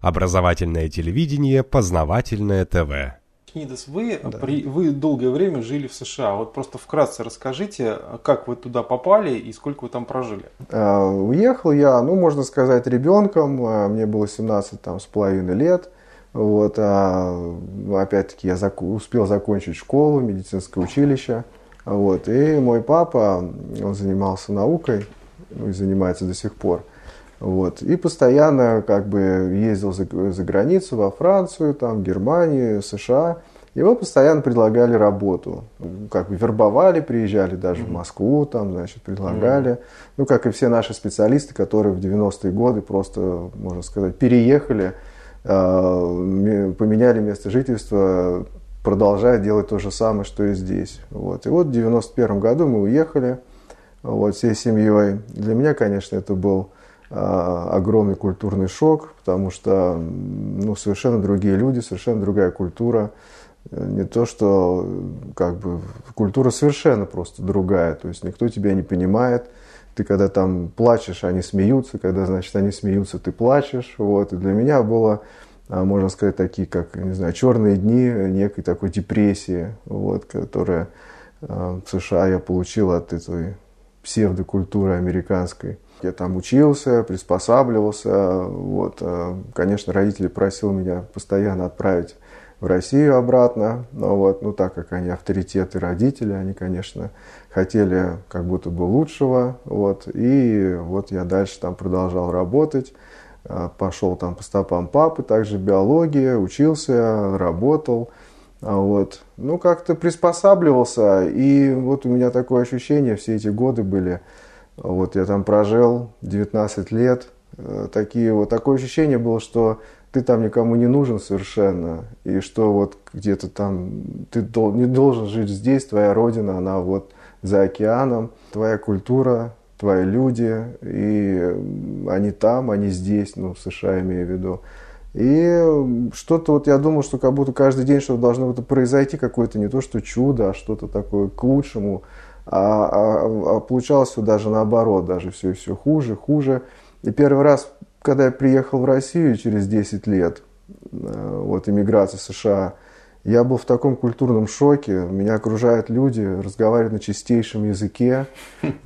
Образовательное телевидение, познавательное ТВ. Книдас, вы, да. при, вы долгое время жили в США. Вот просто вкратце расскажите, как вы туда попали и сколько вы там прожили. А, уехал я, ну, можно сказать, ребенком. А, мне было 17 там, с половиной лет. Вот, а, опять-таки, я зак успел закончить школу, медицинское училище. Вот, и мой папа, он занимался наукой, ну, и занимается до сих пор. Вот. И постоянно как бы ездил за, за границу, во Францию, там, Германию, США. Его постоянно предлагали работу. Как бы вербовали, приезжали даже mm-hmm. в Москву, там, значит, предлагали. Mm-hmm. Ну, как и все наши специалисты, которые в 90-е годы просто, можно сказать, переехали, э, поменяли место жительства, продолжая делать то же самое, что и здесь. Вот. И вот в 91 году мы уехали вот, всей семьей. Для меня, конечно, это был огромный культурный шок, потому что ну, совершенно другие люди, совершенно другая культура. Не то, что как бы культура совершенно просто другая, то есть никто тебя не понимает. Ты когда там плачешь, они смеются, когда, значит, они смеются, ты плачешь. Вот. И для меня было, а, можно сказать, такие, как, не знаю, черные дни некой такой депрессии, вот, которая а, в США я получил от этой псевдокультуры американской. Я там учился, приспосабливался. Вот. Э, конечно, родители просили меня постоянно отправить в Россию обратно. Но вот, ну, так как они авторитеты родители, они, конечно, хотели как будто бы лучшего. Вот. И вот я дальше там продолжал работать. Э, пошел там по стопам папы, также биология, учился, работал. А вот. Ну, как-то приспосабливался. И вот у меня такое ощущение все эти годы были – вот я там прожил 19 лет. Э, такие, вот такое ощущение было, что ты там никому не нужен совершенно. И что вот где-то там ты не должен жить здесь, твоя родина, она вот за океаном. Твоя культура, твои люди, и они там, они здесь, ну, в США имею в виду. И что-то вот я думал, что как будто каждый день что-то должно произойти, какое-то не то что чудо, а что-то такое к лучшему. А, а, а получалось все даже наоборот, даже все, все хуже, хуже. И первый раз, когда я приехал в Россию через 10 лет, э, вот иммиграция США, я был в таком культурном шоке. Меня окружают люди, разговаривают на чистейшем языке.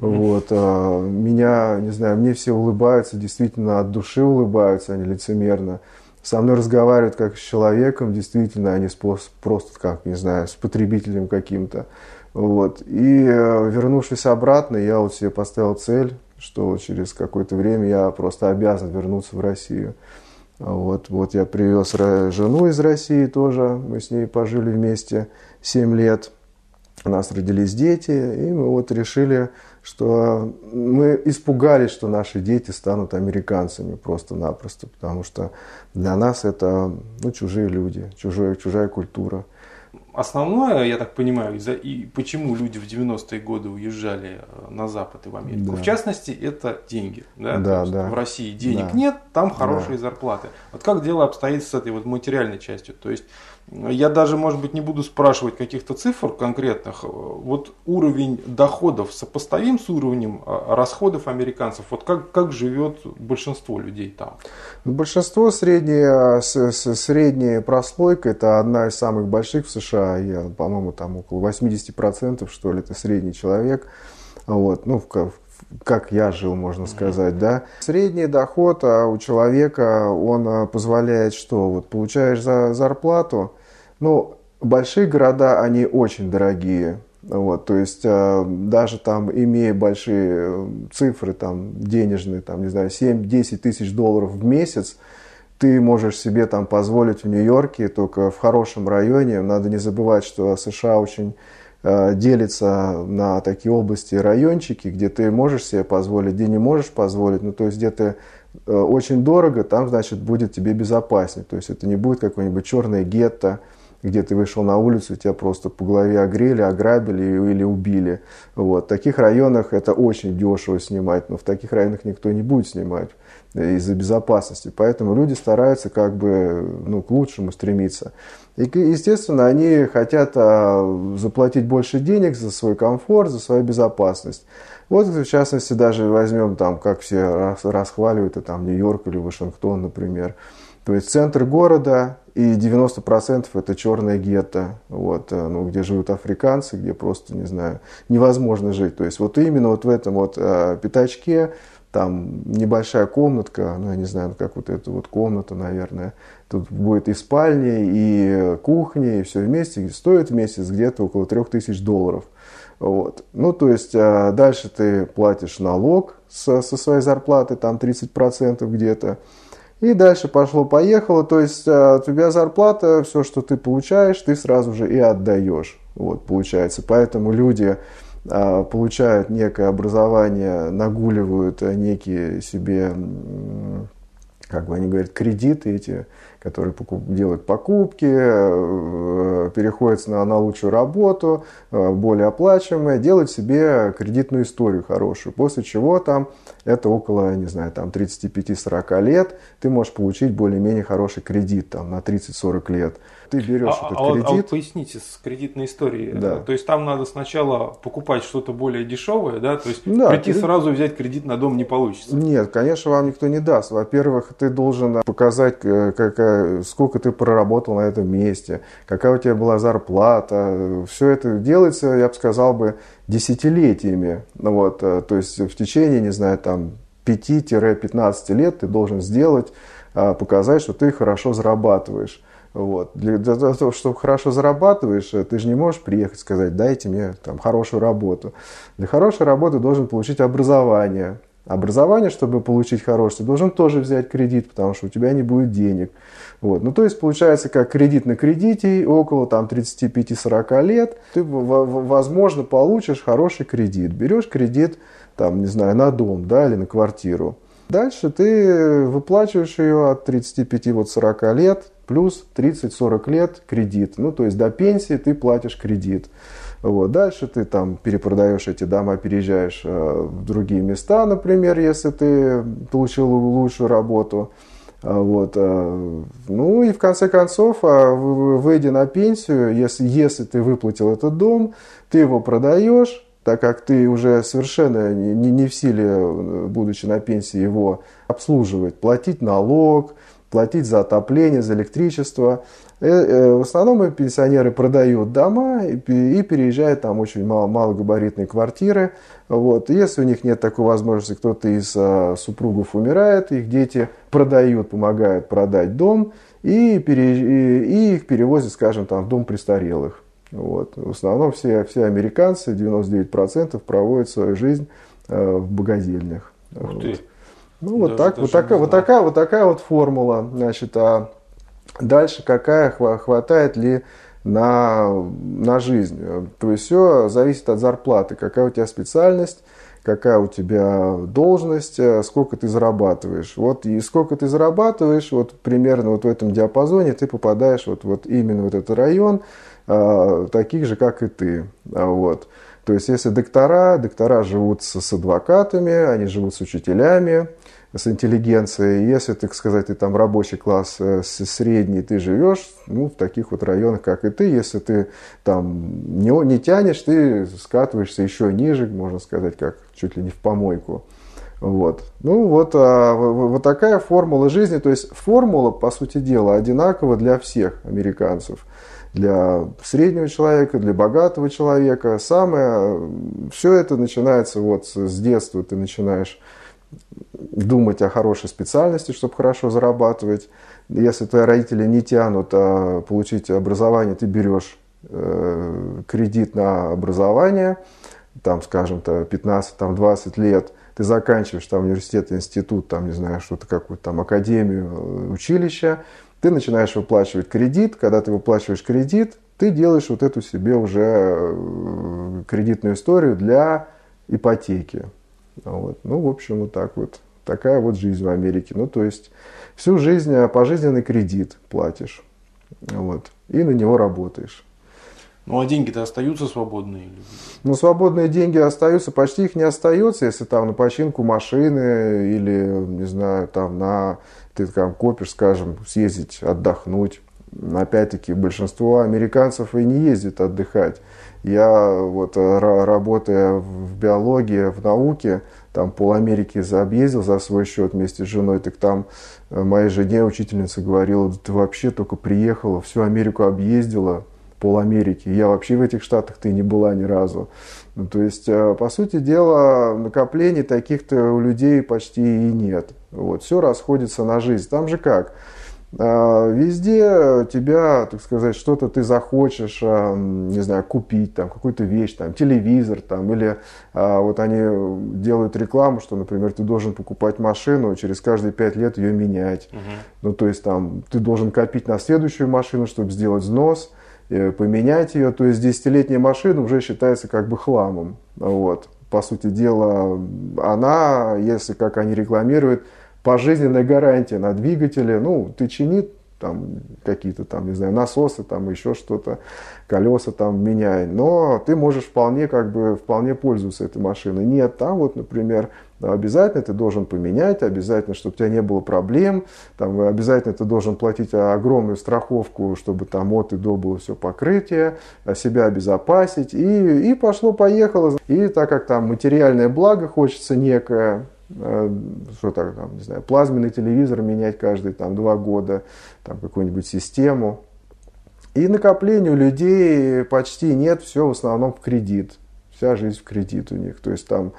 Вот, а, меня, не знаю, мне все улыбаются, действительно от души улыбаются, они лицемерно. Со мной разговаривают как с человеком, действительно, а не с, просто как, не знаю, с потребителем каким-то. Вот. И э, вернувшись обратно, я вот себе поставил цель, что через какое-то время я просто обязан вернуться в Россию. Вот, вот я привез жену из России тоже, мы с ней пожили вместе 7 лет. У нас родились дети, и мы вот решили, что мы испугались, что наши дети станут американцами просто-напросто, потому что для нас это ну, чужие люди, чужая, чужая культура основное, я так понимаю, из и почему люди в 90-е годы уезжали э, на Запад и в Америку, да. в частности, это деньги. Да? Да, да. В России денег да. нет, там хорошие да. зарплаты. Вот как дело обстоит с этой вот материальной частью? То есть я даже, может быть, не буду спрашивать каких-то цифр конкретных. Вот уровень доходов сопоставим с уровнем а, расходов американцев. Вот как, как живет большинство людей там? Большинство средняя, средняя прослойка, это одна из самых больших в США. Я, по-моему, там около 80% что ли, это средний человек. Вот, ну, в, как я жил, можно сказать, да. Средний доход а у человека, он а, позволяет что? Вот получаешь за зарплату, ну, большие города, они очень дорогие. Вот, то есть э, даже там, имея большие э, цифры там, денежные, там, не знаю, 7-10 тысяч долларов в месяц, ты можешь себе там позволить в Нью-Йорке, только в хорошем районе. Надо не забывать, что США очень Э, делится на такие области райончики, где ты можешь себе позволить, где не можешь позволить. Ну, то есть, где ты э, очень дорого, там, значит, будет тебе безопаснее. То есть, это не будет какое-нибудь черное гетто, где ты вышел на улицу, тебя просто по голове огрели, ограбили или убили. Вот. В таких районах это очень дешево снимать, но в таких районах никто не будет снимать из-за безопасности. Поэтому люди стараются как бы ну, к лучшему стремиться. И, естественно, они хотят а, заплатить больше денег за свой комфорт, за свою безопасность. Вот, в частности, даже возьмем там, как все расхваливают, это там Нью-Йорк или Вашингтон, например. То есть центр города и 90% это черное гетто, вот, э, ну, где живут африканцы, где просто, не знаю, невозможно жить. То есть вот именно вот в этом вот э, пятачке, там небольшая комнатка, ну, я не знаю, как вот эта вот комната, наверное, тут будет и спальня, и кухня, и все вместе, стоит в месяц где-то около 3000 долларов. Вот. Ну, то есть э, дальше ты платишь налог со, со своей зарплаты, там 30% где-то, и дальше пошло-поехало, то есть а, у тебя зарплата, все, что ты получаешь, ты сразу же и отдаешь. Вот, получается. Поэтому люди а, получают некое образование, нагуливают некие себе, как бы они говорят, кредиты эти, которые делают покупки, э, переходят на, на лучшую работу, э, более оплачиваемые, делают себе кредитную историю хорошую, после чего там это около, не знаю, там 35-40 лет, ты можешь получить более-менее хороший кредит там на 30-40 лет. Ты берешь а, этот а, кредит. А вот поясните с кредитной историей. Да. То есть там надо сначала покупать что-то более дешевое, да? То есть да, прийти ты... сразу взять кредит на дом не получится. Нет, конечно, вам никто не даст. Во-первых, ты должен показать, э, какая, сколько ты проработал на этом месте, какая у тебя была зарплата. Все это делается, я бы сказал бы, десятилетиями. Ну вот, э, то есть в течение, не знаю, там 5-15 лет ты должен сделать, показать, что ты хорошо зарабатываешь. Вот. Для, для того, чтобы хорошо зарабатываешь, э, ты же не можешь приехать и сказать, дайте мне там, хорошую работу. Для хорошей работы должен получить образование. Образование, чтобы получить хорошее, ты должен тоже взять кредит, потому что у тебя не будет денег. Вот. Ну, то есть, получается, как кредит на кредите, около там, 35-40 лет, ты, возможно, получишь хороший кредит. Берешь кредит, там, не знаю, на дом да, или на квартиру. Дальше ты выплачиваешь ее от 35-40 лет, плюс 30-40 лет кредит. Ну, то есть до пенсии ты платишь кредит. Вот. Dальше ты там перепродаешь эти дома, переезжаешь э, в другие места, например, если ты получил лучшую работу. А, вот. Э, ну и в конце концов, э, выйдя на пенсию, если, если ты выплатил этот дом, ты его продаешь, так как ты уже совершенно не, не в силе, будучи на пенсии, его обслуживать, платить налог, платить за отопление, за электричество. Э, э, в основном пенсионеры продают дома и переезжают там очень мало, малогабаритные квартиры. Вот. если у них нет такой возможности, кто-то из а, супругов умирает, их дети продают, помогают продать дом и, пере, и их перевозят, скажем, там, в дом престарелых. Вот. В основном все, все американцы, 99% проводят свою жизнь э, в богадельнях. Ух ты. Ну, вот, так, вот, такая, вот, такая, вот такая вот формула. Значит, а дальше какая хватает ли на, на жизнь. То есть все зависит от зарплаты, какая у тебя специальность, какая у тебя должность, сколько ты зарабатываешь. Вот и сколько ты зарабатываешь, вот примерно вот в этом диапазоне ты попадаешь вот, вот именно в этот район, таких же, как и ты. А, вот. То есть, если доктора, доктора живут с, с адвокатами, они живут с учителями, с интеллигенцией. Если, так сказать, ты там рабочий класс э, средний, ты живешь ну, в таких вот районах, как и ты. Если ты там не, не тянешь, ты скатываешься еще ниже, можно сказать, как чуть ли не в помойку. Вот. Ну вот, а, вот такая формула жизни. То есть формула, по сути дела, одинакова для всех американцев. Для среднего человека, для богатого человека. Самое, все это начинается вот с детства. Ты начинаешь думать о хорошей специальности, чтобы хорошо зарабатывать. Если твои родители не тянут а получить образование, ты берешь э, кредит на образование, там, скажем, то 15-20 лет, ты заканчиваешь там университет, институт, там, не знаю, что-то, какую-то там академию, э, училище, ты начинаешь выплачивать кредит, когда ты выплачиваешь кредит, ты делаешь вот эту себе уже э, кредитную историю для ипотеки. Вот. Ну, в общем, вот так вот. Такая вот жизнь в Америке. Ну, то есть, всю жизнь э, пожизненный кредит платишь. Вот. И на него работаешь. Ну, а деньги-то остаются свободные? Ну, свободные деньги остаются, почти их не остается, если там на починку машины или, не знаю, там на, ты там копишь, скажем, съездить, отдохнуть. опять-таки, большинство американцев и не ездит отдыхать. Я вот работая в биологии, в науке, там пол Америки объездил за свой счет вместе с женой, так там э, моей жене учительница говорила, да ты вообще только приехала, всю Америку объездила, пол Америки. Я вообще в этих штатах ты не была ни разу. Ну, то есть, э, по сути дела, накоплений таких-то у людей почти и нет. Вот, все расходится на жизнь. Там же как? А, везде тебя, так сказать, что-то ты захочешь, а, не знаю, купить, там, какую-то вещь, там, телевизор, там, или а, вот они делают рекламу, что, например, ты должен покупать машину, через каждые пять лет ее менять. Угу. Ну, то есть, там, ты должен копить на следующую машину, чтобы сделать взнос, э, поменять ее. То есть, десятилетняя машина уже считается как бы хламом. Вот. По сути дела, она, если, как они рекламируют, пожизненная гарантия на двигателе, ну, ты чини там какие-то там, не знаю, насосы, там еще что-то, колеса там меняй, но ты можешь вполне как бы, вполне пользоваться этой машиной. Нет, там вот, например, обязательно ты должен поменять, обязательно, чтобы у тебя не было проблем, там, обязательно ты должен платить огромную страховку, чтобы там от и до было все покрытие, себя обезопасить, и, и пошло-поехало. И так как там материальное благо хочется некое, что так, там, не знаю, плазменный телевизор менять каждые там, два года, там, какую-нибудь систему. И накоплений у людей почти нет, все в основном в кредит. Вся жизнь в кредит у них. То есть там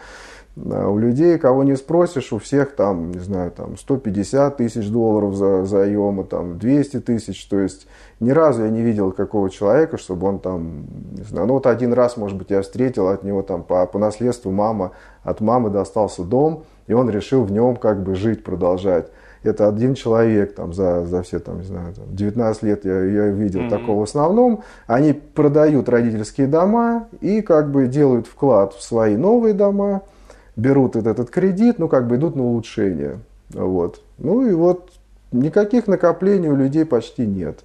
э, у людей, кого не спросишь, у всех там, не знаю, там 150 тысяч долларов за заемы, там 200 тысяч. То есть ни разу я не видел какого человека, чтобы он там, не знаю, ну вот один раз, может быть, я встретил от него там по, по наследству мама, от мамы достался дом, и он решил в нем как бы жить, продолжать. Это один человек там за, за все там, не знаю, там, 19 лет я, я видел mm-hmm. такого в основном. Они продают родительские дома и как бы делают вклад в свои новые дома, берут этот, этот кредит, ну как бы идут на улучшение. Вот. Ну и вот никаких накоплений у людей почти нет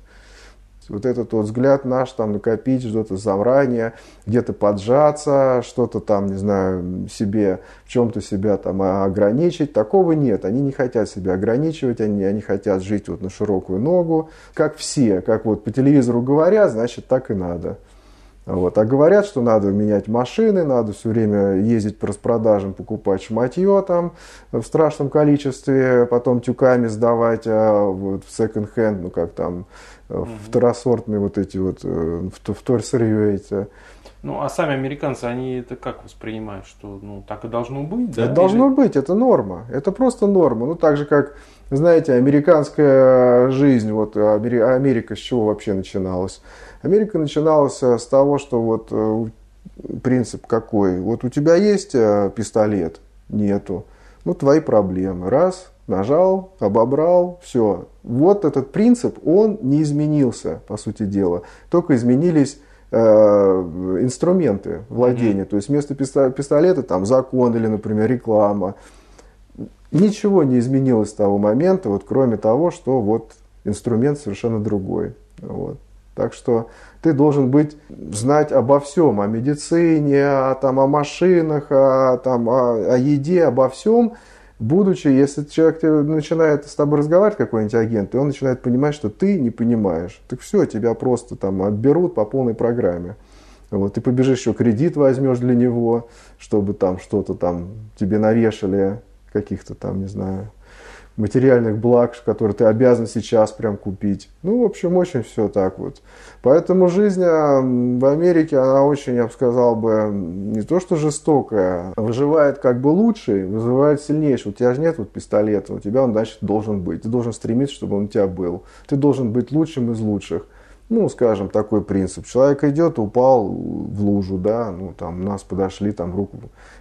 вот этот вот взгляд наш, там, накопить что-то заранее, где-то поджаться, что-то там, не знаю, себе, в чем-то себя там ограничить, такого нет. Они не хотят себя ограничивать, они, они хотят жить вот на широкую ногу, как все, как вот по телевизору говорят, значит, так и надо. Вот. А говорят, что надо менять машины, надо все время ездить по распродажам, покупать шматье там в страшном количестве, потом тюками сдавать а вот в секонд-хенд, ну как там, mm-hmm. второсортные вот эти вот, э, вторсырье эти. Ну, а сами американцы, они это как воспринимают, что ну, так и должно быть, да? Это должно Или... быть, это норма, это просто норма. Ну, так же, как, знаете, американская жизнь, вот Америка с чего вообще начиналась? Америка начиналась э, с того, что вот э, принцип какой? Вот у тебя есть э, пистолет? Нету. Ну, твои проблемы. Раз, нажал, обобрал, все. Вот этот принцип, он не изменился, по сути дела. Только изменились инструменты владения. Mm-hmm. То есть вместо пистолета там закон или, например, реклама. Ничего не изменилось с того момента, вот кроме того, что вот инструмент совершенно другой. Вот. Так что ты должен быть, знать обо всем, о медицине, о, там, о машинах, о, там, о, о еде, обо всем, будучи, если человек начинает с тобой разговаривать, какой-нибудь агент, и он начинает понимать, что ты не понимаешь, так все, тебя просто там отберут по полной программе. Вот, ты побежишь еще кредит возьмешь для него, чтобы там что-то там тебе навешали, каких-то там, не знаю, материальных благ, которые ты обязан сейчас прям купить. Ну, в общем, очень все так вот. Поэтому жизнь а, в Америке, она очень, я бы сказал бы, не то что жестокая, выживает как бы лучше, вызывает сильнейший. У тебя же нет вот пистолета, у тебя он, значит, должен быть. Ты должен стремиться, чтобы он у тебя был. Ты должен быть лучшим из лучших ну, скажем, такой принцип. Человек идет, упал в лужу, да, ну, там, нас подошли, там, руку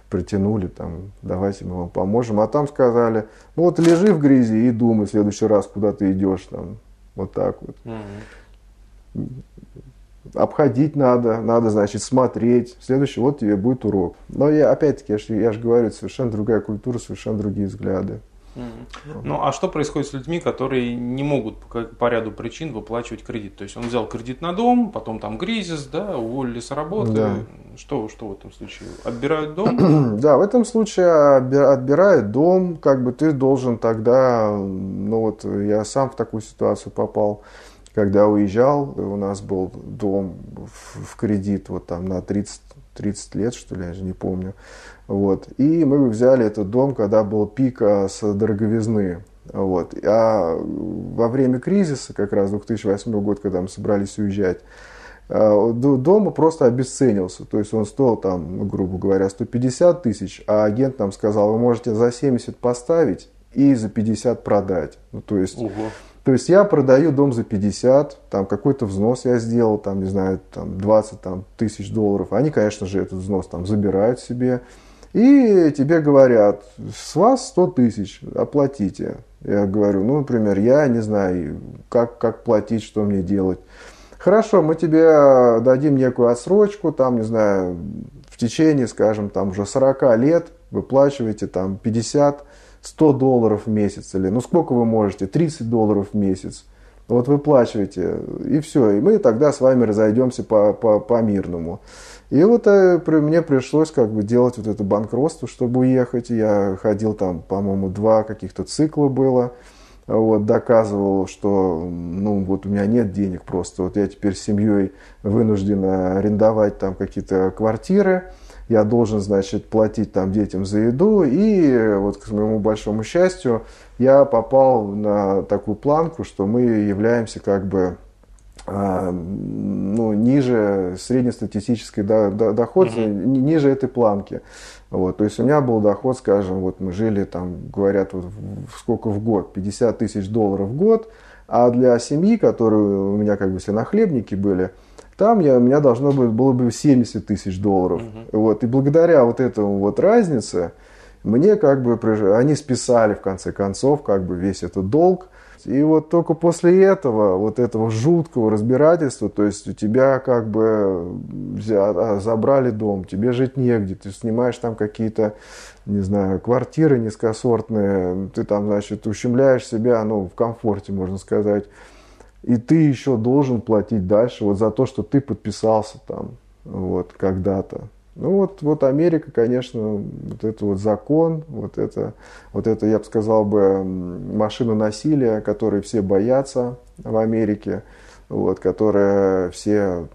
притянули, там, давайте мы вам поможем. А там сказали, ну, вот лежи в грязи и думай в следующий раз, куда ты идешь, там, вот так вот. Mm-hmm. Обходить надо, надо, значит, смотреть. Следующий, вот тебе будет урок. Но я, опять-таки, я же я ж говорю, совершенно другая культура, совершенно другие взгляды. Ну, а что происходит с людьми, которые не могут по, по ряду причин выплачивать кредит? То есть он взял кредит на дом, потом там кризис, да, уволили с работы. Да. Что, что в этом случае? Отбирают дом? да, в этом случае отбирают дом, как бы ты должен тогда, ну вот я сам в такую ситуацию попал, когда уезжал, у нас был дом в, кредит вот там на 30, 30 лет, что ли, я же не помню. Вот. И мы взяли этот дом, когда был пик а, с дороговизны. Вот. А во время кризиса, как раз 2008 год, когда мы собрались уезжать, а, дома просто обесценился. То есть он стоил там, ну, грубо говоря, 150 тысяч, а агент нам сказал, вы можете за 70 поставить и за 50 продать. Ну, то есть... Ого. То есть я продаю дом за 50, там какой-то взнос я сделал, там, не знаю, там 20 там, тысяч долларов. Они, конечно же, этот взнос там забирают себе. И тебе говорят, с вас 100 тысяч, оплатите. Я говорю, ну, например, я не знаю, как, как платить, что мне делать. Хорошо, мы тебе дадим некую отсрочку, там, не знаю, в течение, скажем, там уже 40 лет выплачиваете там 50 100 долларов в месяц или, ну сколько вы можете, 30 долларов в месяц. Вот выплачиваете, и все. И мы тогда с вами разойдемся по, по, по мирному. И вот э, при, мне пришлось как бы делать вот это банкротство, чтобы уехать. Я ходил там, по-моему, два каких-то цикла было. Вот, доказывал, что ну, вот у меня нет денег просто. Вот я теперь с семьей вынужден арендовать там какие-то квартиры я должен, значит, платить там детям за еду. И вот к моему большому счастью, я попал на такую планку, что мы являемся как бы а, ну, ниже среднестатистической до, до, доход, mm-hmm. ниже этой планки. Вот, то есть у меня был доход, скажем, вот мы жили там, говорят, вот сколько в год, 50 тысяч долларов в год, а для семьи, которые у меня как бы все нахлебники были, там я, у меня должно было, было бы 70 тысяч долларов. Угу. Вот. И благодаря вот этому вот разнице, мне как бы, они списали в конце концов как бы весь этот долг. И вот только после этого, вот этого жуткого разбирательства, то есть у тебя как бы а, забрали дом, тебе жить негде, ты снимаешь там какие-то, не знаю, квартиры низкосортные, ты там, значит, ущемляешь себя, ну, в комфорте, можно сказать и ты еще должен платить дальше вот за то, что ты подписался там вот когда-то. Ну вот, вот Америка, конечно, вот это вот закон, вот это, вот это, я бы сказал бы, машина насилия, которой все боятся в Америке, вот, которая все,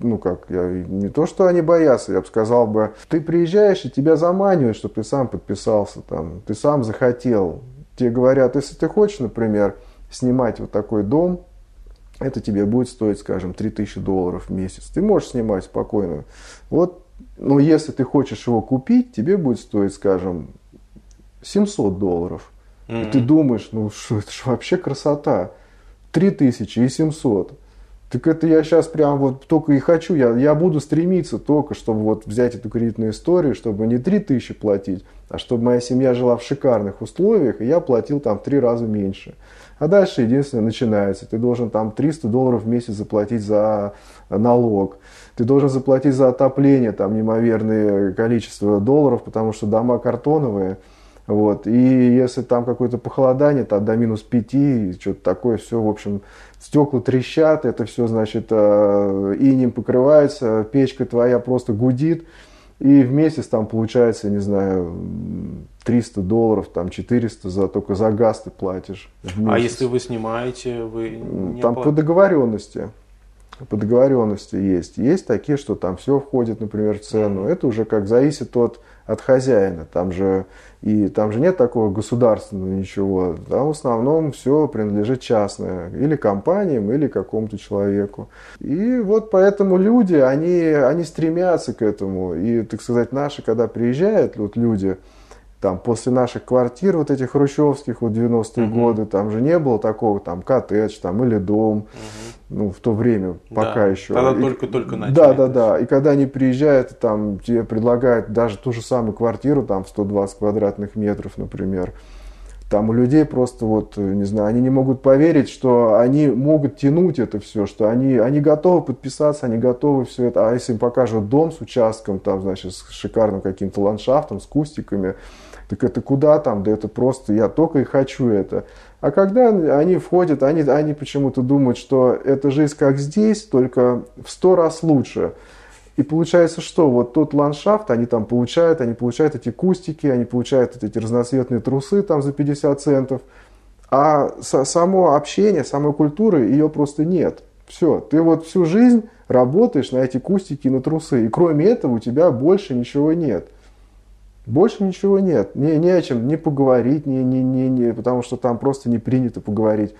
ну как, я, не то, что они боятся, я бы сказал бы, ты приезжаешь и тебя заманивают, чтобы ты сам подписался там, ты сам захотел. Тебе говорят, если ты хочешь, например, снимать вот такой дом, это тебе будет стоить, скажем, 3000 долларов в месяц. Ты можешь снимать спокойно. Вот, но если ты хочешь его купить, тебе будет стоить, скажем, 700 долларов. Mm-hmm. И ты думаешь, ну что, это же вообще красота. 3000 и 700. Так это я сейчас прям вот только и хочу, я, я буду стремиться только, чтобы вот взять эту кредитную историю, чтобы не 3000 платить, а чтобы моя семья жила в шикарных условиях, и я платил там в три раза меньше. А дальше единственное начинается. Ты должен там 300 долларов в месяц заплатить за налог. Ты должен заплатить за отопление там неимоверное количество долларов, потому что дома картоновые. Вот. И если там какое-то похолодание, там до минус 5, что-то такое, все, в общем, стекла трещат, это все, значит, э, инем покрывается, печка твоя просто гудит. И в месяц там получается, не знаю, 300 долларов, там 400 за только за газ ты платишь. А если вы снимаете, вы не Там оплат... по договоренности. По договоренности есть. Есть такие, что там все входит, например, в цену. Это уже как зависит от, от хозяина. Там же, и, там же нет такого государственного ничего. Там в основном все принадлежит частное. Или компаниям, или какому-то человеку. И вот поэтому люди, они, они стремятся к этому. И, так сказать, наши, когда приезжают вот люди, там после наших квартир вот этих хрущевских вот 90-е угу. годы там же не было такого там коттедж там или дом угу. ну в то время пока да, еще тогда только только начали да да да и когда они приезжают там тебе предлагают даже ту же самую квартиру там 120 квадратных метров например там у людей просто вот, не знаю, они не могут поверить, что они могут тянуть это все, что они, они готовы подписаться, они готовы все это. А если им покажут дом с участком, там, значит, с шикарным каким-то ландшафтом, с кустиками, так это куда там? Да это просто я только и хочу это. А когда они входят, они, они почему-то думают, что эта жизнь как здесь, только в сто раз лучше. И получается, что вот тот ландшафт они там получают, они получают эти кустики, они получают эти разноцветные трусы там за 50 центов. А само общение, самой культуры, ее просто нет. Все, ты вот всю жизнь работаешь на эти кустики, на трусы, и кроме этого у тебя больше ничего нет. Больше ничего нет. Не, не о чем не поговорить, не, не, не, не, потому что там просто не принято поговорить.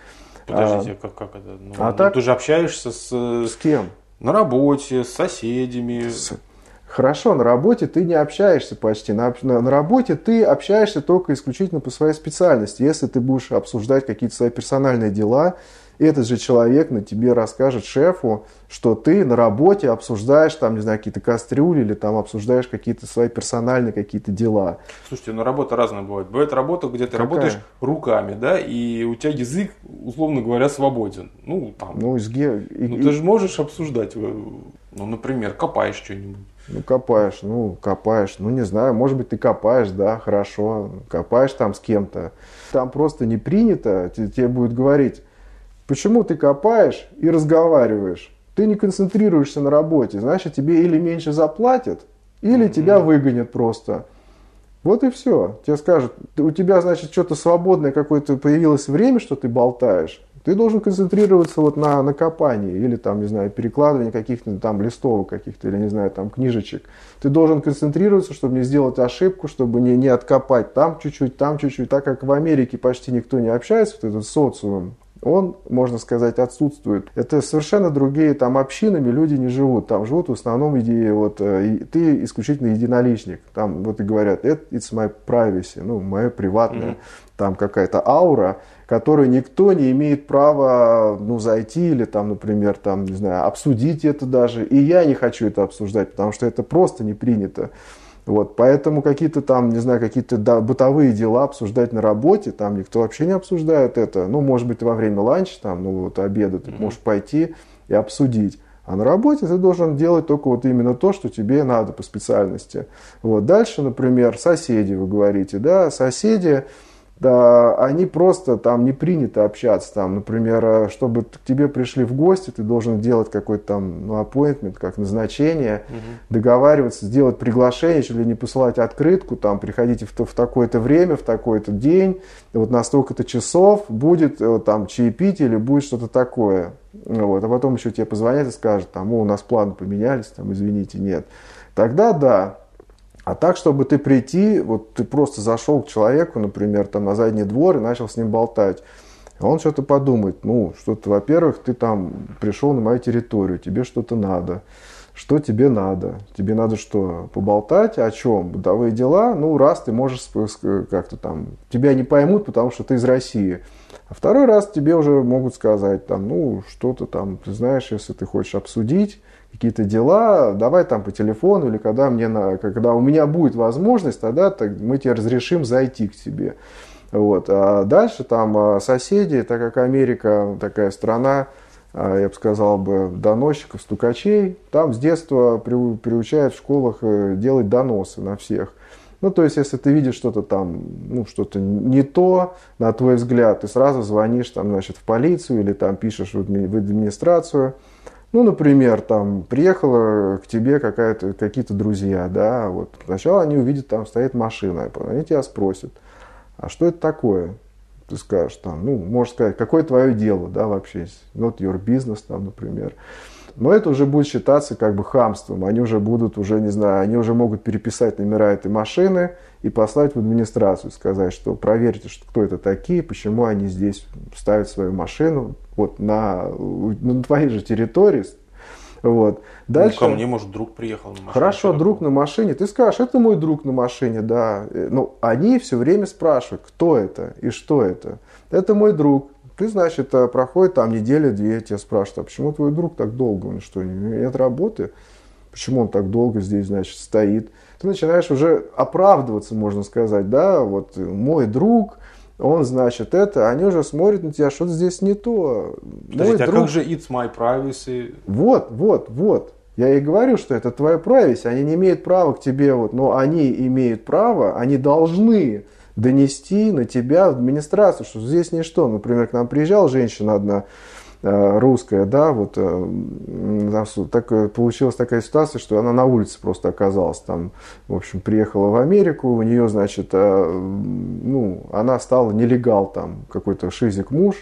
Подождите, а, как, как это? Ну, а ну, так, ты же общаешься с... С кем? На работе, с соседями. С... Хорошо, на работе ты не общаешься почти. На, на, на работе ты общаешься только исключительно по своей специальности. Если ты будешь обсуждать какие-то свои персональные дела, этот же человек на тебе расскажет шефу, что ты на работе обсуждаешь там, не знаю, какие-то кастрюли или там обсуждаешь какие-то свои персональные какие-то дела. Слушайте, ну работа разная бывает. Бывает работа, где ты Какая? работаешь руками, да, и у тебя язык, условно говоря, свободен. Ну, там. Ну, изге... ну ты же можешь обсуждать, э, ну, например, копаешь что-нибудь. Ну, копаешь, ну, копаешь, ну, не знаю, может быть, ты копаешь, да, хорошо, копаешь там с кем-то. Там просто не принято, тебе будет говорить, Почему ты копаешь и разговариваешь? Ты не концентрируешься на работе, значит тебе или меньше заплатят, или mm-hmm. тебя выгонят просто. Вот и все. Тебе скажут, у тебя, значит, что-то свободное какое-то появилось время, что ты болтаешь. Ты должен концентрироваться вот на, на копании или там, не знаю, перекладывании каких-то там листовок каких-то или, не знаю, там книжечек. Ты должен концентрироваться, чтобы не сделать ошибку, чтобы не, не откопать там чуть-чуть, там чуть-чуть. Так как в Америке почти никто не общается, вот этот социум, он, можно сказать, отсутствует. Это совершенно другие там общинами люди не живут. Там живут в основном идеи, вот э, ты исключительно единоличник. Там вот и говорят, это it's my privacy, ну, мое приватное. Mm-hmm. Там какая-то аура, которую никто не имеет права, ну, зайти или там, например, там, не знаю, обсудить это даже. И я не хочу это обсуждать, потому что это просто не принято. Вот, поэтому какие-то там, не знаю, какие-то да, бытовые дела обсуждать на работе, там никто вообще не обсуждает это. Ну, может быть, во время ланча, там, ну, вот обеда ты mm-hmm. можешь пойти и обсудить. А на работе ты должен делать только вот именно то, что тебе надо по специальности. Вот. Дальше, например, соседи, вы говорите, да, соседи, да, они просто там не принято общаться. Там, например, э, чтобы к тебе пришли в гости, ты должен делать какой-то там ну, appointment, как назначение, угу. договариваться, сделать приглашение, чуть ли не посылать открытку, там, приходите в, в такое-то время, в такой-то день, вот на столько-то часов будет э, там чаепитие или будет что-то такое. Вот, а потом еще тебе позвонят и скажут, там, о, у нас планы поменялись, там, извините, нет. Тогда да, а так, чтобы ты прийти, вот ты просто зашел к человеку, например, там на задний двор и начал с ним болтать. Он что-то подумает, ну, что-то, во-первых, ты там пришел на мою территорию, тебе что-то надо. Что тебе надо? Тебе надо что, поболтать о чем? Бытовые дела? Ну, раз ты можешь как-то там, тебя не поймут, потому что ты из России. А второй раз тебе уже могут сказать, там, ну, что-то там, ты знаешь, если ты хочешь обсудить, какие-то дела, давай там по телефону или когда, мне на, когда у меня будет возможность, тогда так, мы тебе разрешим зайти к тебе. Вот. А дальше там а, соседи, так как Америка такая страна, а, я бы сказал бы, доносчиков, стукачей, там с детства приучают в школах э, делать доносы на всех. Ну, то есть, если ты видишь что-то там, ну, что-то не то, на твой взгляд, ты сразу звонишь там, значит, в полицию или там пишешь в администрацию, ну, например, там приехала к тебе какая-то, какие-то друзья, да, вот сначала они увидят, там стоит машина, они тебя спросят, а что это такое? Ты скажешь там, ну, можешь сказать, какое твое дело, да, вообще, not your business, там, например. Но это уже будет считаться как бы хамством. Они уже будут, уже не знаю, они уже могут переписать номера этой машины и послать в администрацию, сказать, что проверьте, что, кто это такие, почему они здесь ставят свою машину вот на, на твоей же территории. Вот. Дальше... Ну, ко мне, может, друг приехал на машине. Хорошо, друг на машине. Ты скажешь, это мой друг на машине, да. Ну, они все время спрашивают, кто это и что это. Это мой друг. Ты, значит, э, проходит там неделя-две, тебя спрашивают, а почему твой друг так долго? Он что, нет работы? Почему он так долго здесь, значит, стоит? Ты начинаешь уже оправдываться, можно сказать, да, вот мой друг, он, значит, это, они уже смотрят на тебя, что-то здесь не то. Подождите, а друг... как же it's my privacy? Вот, вот, вот. Я и говорю, что это твоя privacy, они не имеют права к тебе, вот, но они имеют право, они должны донести на тебя в администрацию, что здесь ничто. Например, к нам приезжала женщина одна, русская, да, вот э, так, получилась такая ситуация, что она на улице просто оказалась там, в общем, приехала в Америку, у нее, значит, ну, она стала нелегал там, какой-то шизик муж,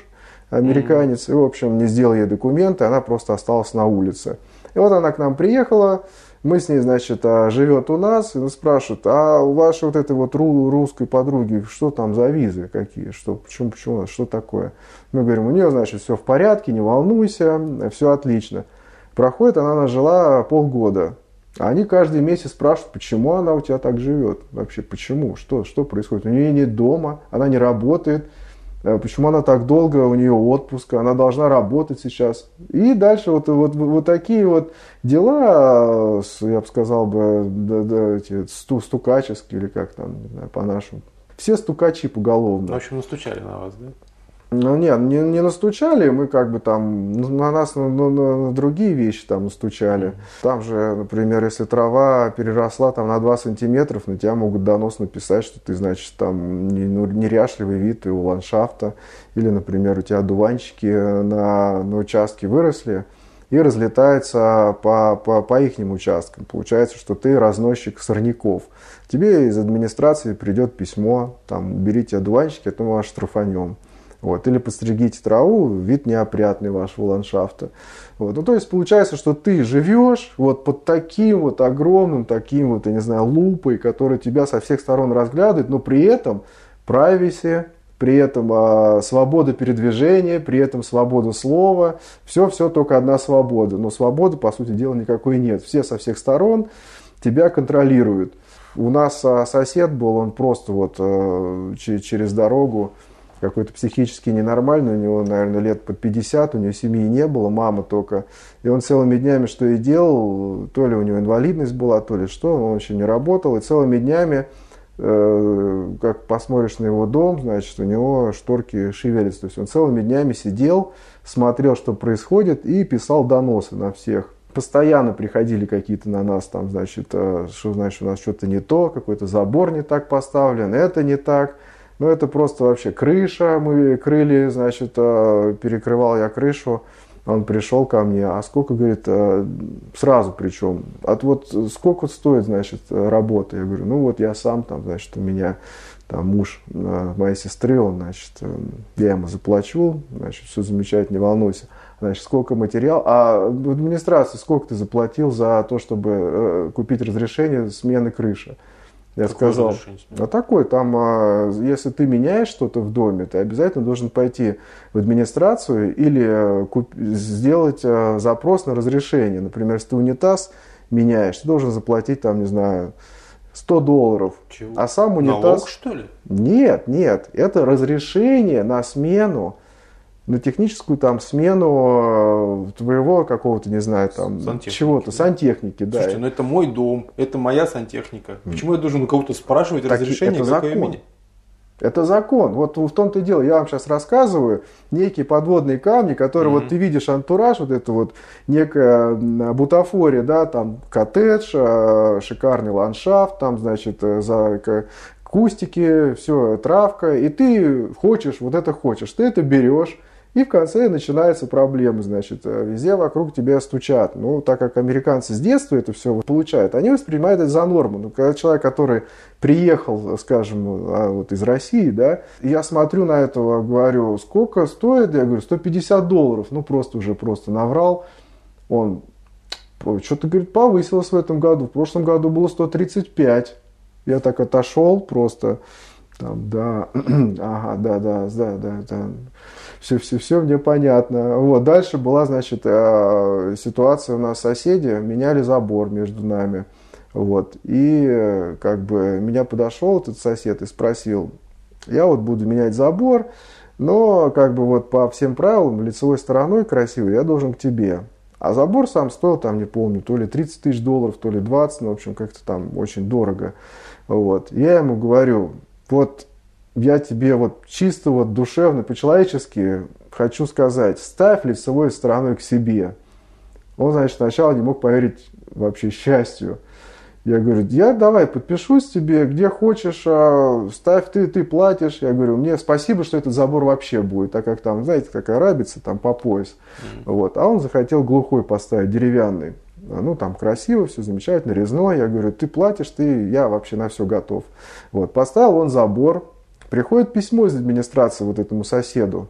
американец, mm-hmm. и, в общем, не сделал ей документы, она просто осталась на улице. И вот она к нам приехала, мы с ней, значит, а, живет у нас, и спрашивают, а у вашей вот этой вот русской подруги, что там за визы какие, что, почему, почему, что такое? Мы говорим, у нее, значит, все в порядке, не волнуйся, все отлично. Проходит, она нас жила полгода. А они каждый месяц спрашивают, почему она у тебя так живет? Вообще, почему? Что, что происходит? У нее нет дома, она не работает. Э, почему она так долго, у нее отпуск, она должна работать сейчас. И дальше вот, вот, вот такие вот дела, я бы сказал бы, да, да, эти сту, стукаческие или как там, не знаю, по-нашему. Все стукачи поголовно. В общем, настучали на вас, да? Ну нет, не, не настучали, мы как бы там на нас на, на, на другие вещи там настучали. Там же, например, если трава переросла там на 2 сантиметров, на тебя могут донос написать, что ты, значит, там ну, неряшливый вид у ландшафта. Или, например, у тебя дуванчики на, на участке выросли и разлетаются по, по, по их участкам. Получается, что ты разносчик сорняков. Тебе из администрации придет письмо, там, уберите одуванчики, а то мы вас штрафанем. Вот. Или постригите траву, вид неопрятный вашего ландшафта. Вот. Ну, то есть получается, что ты живешь вот под таким вот огромным, таким вот, я не знаю, лупой, который тебя со всех сторон разглядывает, но при этом privacy, при этом а, свобода передвижения, при этом свобода слова, все-все только одна свобода. Но свободы, по сути дела, никакой нет. Все со всех сторон тебя контролируют. У нас а, сосед был, он просто вот а, через дорогу какой-то психически ненормальный, у него, наверное, лет под 50, у него семьи не было, мама только. И он целыми днями что и делал, то ли у него инвалидность была, то ли что, он еще не работал, и целыми днями, э, как посмотришь на его дом, значит, у него шторки шевелятся. То есть он целыми днями сидел, смотрел, что происходит, и писал доносы на всех постоянно приходили какие-то на нас, там, значит, э, что значит, у нас что-то не то, какой-то забор не так поставлен, это не так. Ну, это просто вообще крыша, мы крыли, значит, э, перекрывал я крышу, он пришел ко мне, а сколько, говорит, э, сразу причем, от вот сколько стоит, значит, работа? Я говорю, ну вот я сам там, значит, у меня там муж э, моей сестры, он, значит, я ему заплачу, значит, все замечательно, не волнуйся. Значит, сколько материал, а в администрации сколько ты заплатил за то, чтобы купить разрешение смены крыши? Я Какое сказал, а такой, там, а, если ты меняешь что-то в доме, ты обязательно должен пойти в администрацию или э, куп- сделать а, запрос на разрешение. Например, если ты унитаз меняешь, ты должен заплатить, там, не знаю, 100 долларов. Чего? А сам унитаз... Налог, что ли? Нет, нет, это разрешение на смену на техническую там смену э, твоего какого-то, не знаю, там чего-то, сантехники, да. Слушайте, ну это мой дом, это моя сантехника. Почему я должен у кого-то спрашивать так разрешение, это какое закон. Это закон. Вот в том-то и дело. Я вам сейчас рассказываю некие подводные камни, которые mm-hmm. вот ты видишь антураж, вот это вот некая бутафория, да, там коттедж, э, шикарный ландшафт, там, значит, э, за кустики, все, травка, и ты хочешь, вот это хочешь, ты это берешь, и в конце начинаются проблемы, значит, э, везде вокруг тебя стучат. Ну, так как американцы с детства это все получают, они воспринимают это за норму. Ну, когда человек, который приехал, скажем, а, вот из России, да, я смотрю на этого, говорю, сколько стоит? Я говорю, 150 долларов. Ну, просто уже просто наврал. Он что-то, говорит, повысилось в этом году. В прошлом году было 135. Я так отошел просто. Там, да, ага, да, да, да, да, да все, все, все мне понятно. Вот. Дальше была, значит, э, ситуация у нас соседи, меняли забор между нами. Вот. И э, как бы меня подошел этот сосед и спросил, я вот буду менять забор, но как бы вот по всем правилам лицевой стороной красивый я должен к тебе. А забор сам стоил, там не помню, то ли 30 тысяч долларов, то ли 20, ну, в общем, как-то там очень дорого. Вот. Я ему говорю, вот я тебе вот чисто вот душевно, по-человечески хочу сказать, ставь лицевой стороной к себе. Он, значит, сначала не мог поверить вообще счастью. Я говорю, я давай подпишусь тебе, где хочешь, а, ставь ты, ты платишь. Я говорю, мне спасибо, что этот забор вообще будет, так как там, знаете, как арабица, там по пояс. Mm-hmm. Вот. А он захотел глухой поставить, деревянный. Ну, там красиво, все замечательно, резной. Я говорю, ты платишь, ты, я вообще на все готов. Вот. Поставил он забор. Приходит письмо из администрации вот этому соседу,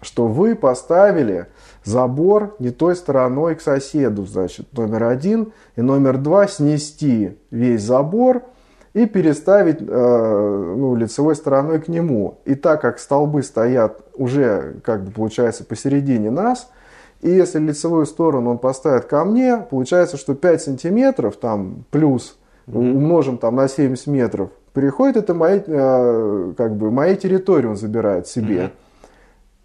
что вы поставили забор не той стороной к соседу, значит, номер один. И номер два, снести весь забор и переставить э, ну, лицевой стороной к нему. И так как столбы стоят уже, как бы получается, посередине нас, и если лицевую сторону он поставит ко мне, получается, что 5 сантиметров там плюс умножим там на 70 метров, переходит это моей, э, как бы, моей территории он забирает себе. Mm-hmm.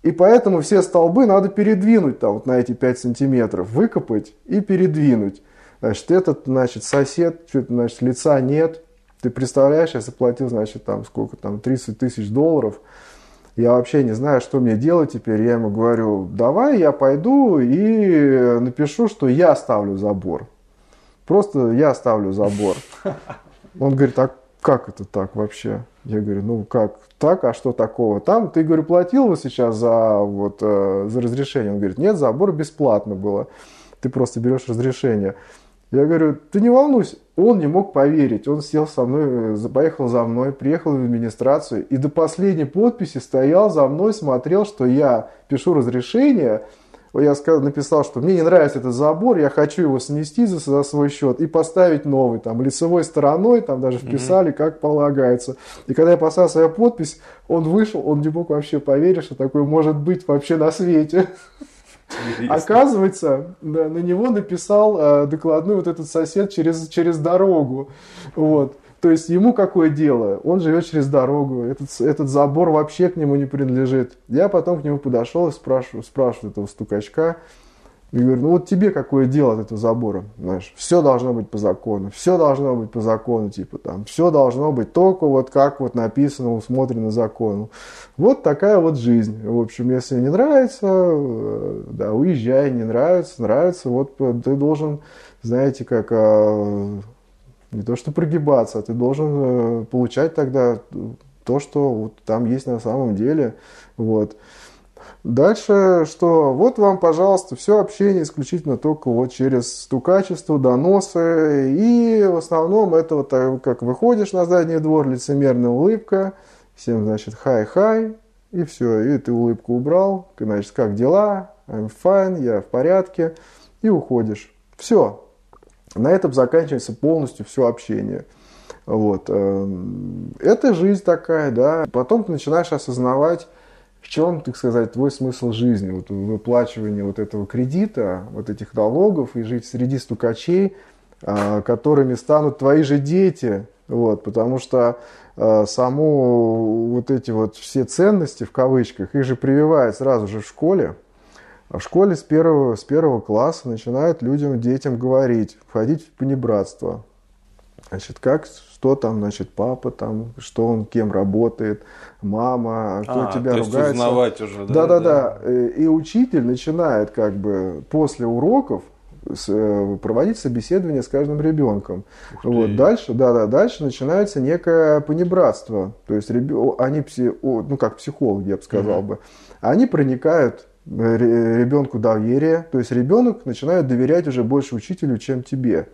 И поэтому все столбы надо передвинуть там, вот на эти 5 сантиметров, выкопать и передвинуть. Значит, этот, значит, сосед, что-то, значит, лица нет. Ты представляешь, я заплатил, значит, там сколько там, 30 тысяч долларов. Я вообще не знаю, что мне делать теперь. Я ему говорю, давай я пойду и напишу, что я ставлю забор. Просто я ставлю забор. Он говорит, а как это так вообще? Я говорю, ну как так, а что такого? Там, ты, говорю, платил вы сейчас за, вот, э, за разрешение? Он говорит, нет, забор бесплатно было. Ты просто берешь разрешение. Я говорю, ты не волнуйся. Он не мог поверить. Он сел со мной, э, поехал за мной, приехал в администрацию и до последней подписи стоял за мной, смотрел, что я пишу разрешение, я написал, что мне не нравится этот забор, я хочу его снести за, за свой счет и поставить новый, там, лицевой стороной, там даже вписали, mm-hmm. как полагается. И когда я поставил свою подпись, он вышел, он не мог вообще поверить, что такое может быть вообще на свете. Интересно. Оказывается, на него написал э, докладную вот этот сосед через, через дорогу. Вот. То есть ему какое дело? Он живет через дорогу, этот, этот забор вообще к нему не принадлежит. Я потом к нему подошел и спрашиваю, спрашиваю этого стукачка, и говорю, ну вот тебе какое дело от этого забора, знаешь, все должно быть по закону, все должно быть по закону, типа там, все должно быть только вот как вот написано, усмотрено закону. Вот такая вот жизнь. В общем, если не нравится, э, да, уезжай, не нравится, нравится, вот ты должен, знаете, как а, не то что прогибаться, а ты должен э, получать тогда то, что вот там есть на самом деле. Вот. Дальше, что вот вам, пожалуйста, все общение исключительно только вот через стукачество, доносы. И в основном это вот так, как выходишь на задний двор, лицемерная улыбка, всем, значит, хай-хай, и все, и ты улыбку убрал, значит, как дела, I'm fine, я в порядке, и уходишь. Все, на этом заканчивается полностью все общение. Вот. Эм, это жизнь такая, да. Потом ты начинаешь осознавать, в чем, так сказать, твой смысл жизни, вот выплачивание вот этого кредита, вот этих налогов и жить среди стукачей, а, которыми станут твои же дети, вот, потому что э, само вот эти вот все ценности в кавычках, их же прививают сразу же в школе, в школе с первого, с первого класса начинают людям, детям говорить, входить в понебратство. Значит, как, что там, значит, папа там, что он, кем работает, мама, кто а, тебя то ругается. узнавать уже, да? Да-да-да. Э, и учитель начинает как бы после уроков э, проводить собеседование с каждым ребенком. Вот дальше, да, да, дальше начинается некое понебратство. То есть они, ну как психологи, я бы сказал угу. бы, они проникают ребенку доверие, то есть ребенок начинает доверять уже больше учителю, чем тебе.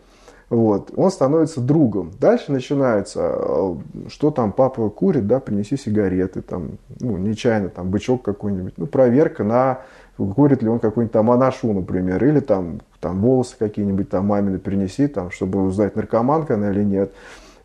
Вот. Он становится другом. Дальше начинается, э, что там папа курит, да, принеси сигареты, там, ну, нечаянно, там, бычок какой-нибудь, ну, проверка на, курит ли он какой-нибудь там анашу, например, или там, там волосы какие-нибудь там мамины принеси, там, чтобы узнать, наркоманка она или нет.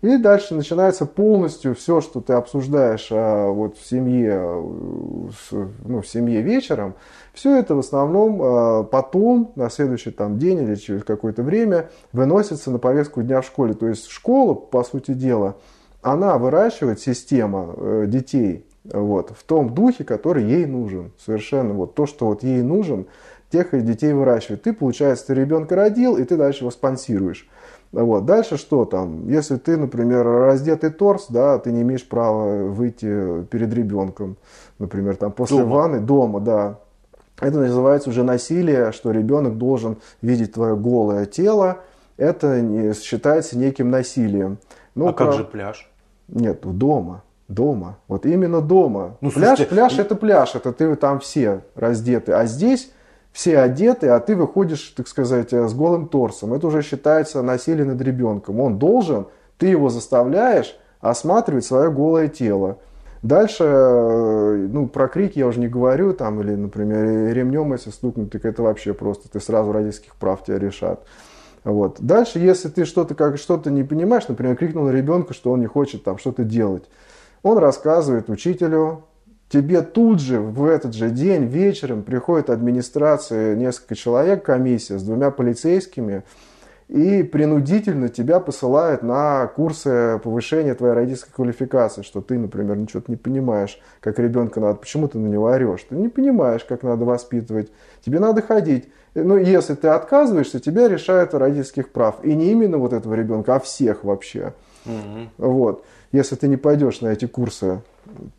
И дальше начинается полностью все, что ты обсуждаешь а, вот в семье, ну, в семье вечером, все это в основном а, потом, на следующий там, день или через какое-то время, выносится на повестку дня в школе. То есть школа, по сути дела, она выращивает система э, детей вот, в том духе, который ей нужен. Совершенно вот то, что вот ей нужен, тех и детей выращивает. Ты, получается, ты ребенка родил, и ты дальше его спонсируешь. Вот. Дальше что там? Если ты, например, раздетый торс, да, ты не имеешь права выйти перед ребенком, например, там после дома. ванны, дома, да. Это называется уже насилие, что ребенок должен видеть твое голое тело, это не, считается неким насилием. Ну, а как же пляж? Нет, дома. Дома. Вот именно дома. Ну, пляж, слушайте, пляж это пляж, это ты там все раздеты. А здесь все одеты, а ты выходишь, так сказать, с голым торсом. Это уже считается насилие над ребенком. Он должен, ты его заставляешь осматривать свое голое тело. Дальше, э, ну, про крики я уже не говорю, там, или, например, ремнем, если стукнуть, так это вообще просто, ты сразу родительских прав тебя решат. Вот. Дальше, если ты что-то как что-то не понимаешь, например, крикнул на ребенка, что он не хочет там что-то делать, он рассказывает учителю, тебе тут же, в этот же день, вечером приходит администрация, несколько человек, комиссия с двумя полицейскими, и принудительно тебя посылают на курсы повышения твоей родительской квалификации, что ты, например, ничего не понимаешь, как ребенка надо, почему ты на него орешь, ты не понимаешь, как надо воспитывать, тебе надо ходить. Ну, если ты отказываешься, тебя решают родительских прав. И не именно вот этого ребенка, а всех вообще. Угу. Вот. Если ты не пойдешь на эти курсы.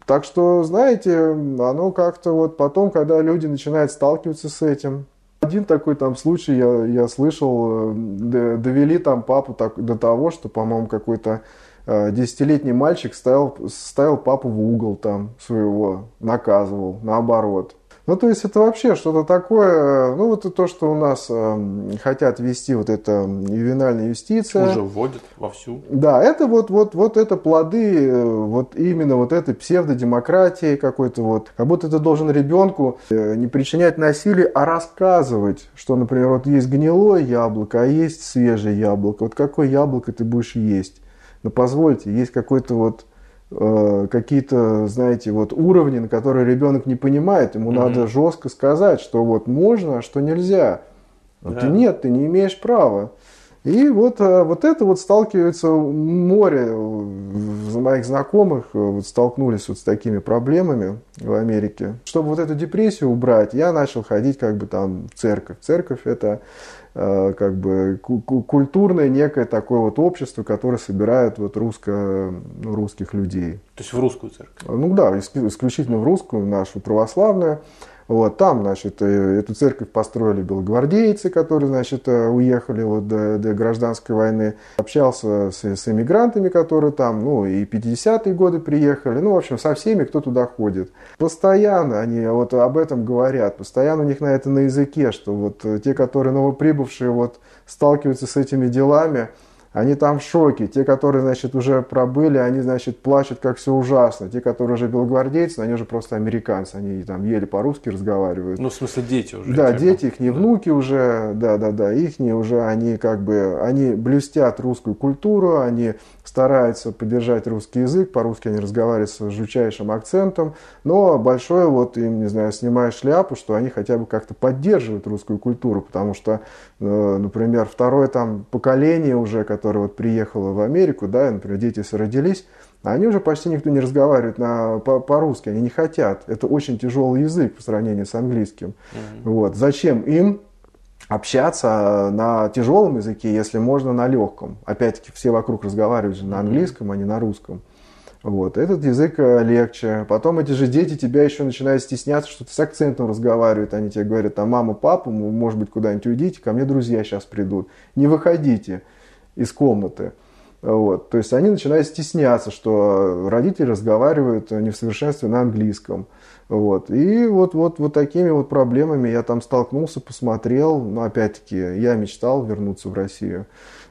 Так что, знаете, оно как-то вот потом, когда люди начинают сталкиваться с этим, один такой там случай я, я слышал, э, довели там папу так, до того, что, по-моему, какой-то э, десятилетний мальчик ставил, ставил папу в угол там своего, наказывал, наоборот. Ну, то есть это вообще что-то такое, ну, вот то, что у нас э, хотят ввести вот это ювенальная юстиция. Уже вводят вовсю. Да, это вот, вот, вот это плоды э, вот именно вот этой псевдодемократии какой-то вот. Как будто ты должен ребенку э, не причинять насилие, а рассказывать, что, например, вот есть гнилое яблоко, а есть свежее яблоко. Вот какое яблоко ты будешь есть? Ну, позвольте, есть какой-то вот Э, какие-то, знаете, вот уровни, на которые ребенок не понимает, ему mm-hmm. надо жестко сказать, что вот можно, а что нельзя. Да. Ты нет, ты не имеешь права. И вот, э, вот это вот сталкивается море моих знакомых, э, вот столкнулись вот с такими проблемами в Америке. Чтобы вот эту депрессию убрать, я начал ходить как бы там в церковь. Церковь это Э, как бы культурное некое такое вот общество, которое собирает вот русско, ну, русских людей. То есть в русскую церковь? Ну да, исключительно в русскую, нашу православную. Вот, там, значит, э, эту церковь построили белогвардейцы, которые, значит, э, уехали вот до, до гражданской войны. Общался с, с эмигрантами, которые там, ну, и 50-е годы приехали. Ну, в общем, со всеми, кто туда ходит. Постоянно они вот об этом говорят. Постоянно у них на это на языке, что вот э, те, которые новоприбывшие вот сталкиваются с этими делами, они там в шоке. Те, которые, значит, уже пробыли, они, значит, плачут, как все ужасно. Те, которые уже белогвардейцы, они уже просто американцы. Они там еле по-русски разговаривают. Ну, в смысле, дети уже. Да, типа. дети, их не внуки уже, да-да-да, их не уже, они как бы, они блюстят русскую культуру, они стараются поддержать русский язык, по-русски они разговаривают с жучайшим акцентом, но большое вот им, не знаю, снимая шляпу, что они хотя бы как-то поддерживают русскую культуру, потому что, например, второе там поколение уже, которое вот приехало в Америку, да, например, дети родились, они уже почти никто не разговаривает на, по, по-русски, они не хотят. Это очень тяжелый язык по сравнению с английским. Mm-hmm. Вот. Зачем им общаться на тяжелом языке, если можно на легком. Опять-таки все вокруг разговаривают же на английском, а не на русском. Вот. Этот язык э, легче. Потом эти же дети тебя еще начинают стесняться, что ты с акцентом разговаривают. Они тебе говорят, а мама, папа, может быть, куда-нибудь уйдите, ко мне друзья сейчас придут. Не выходите из комнаты. Вот. То есть они начинают стесняться, что родители разговаривают не в совершенстве на английском. Вот. И вот, вот, вот такими вот проблемами я там столкнулся, посмотрел. Но опять-таки я мечтал вернуться в Россию.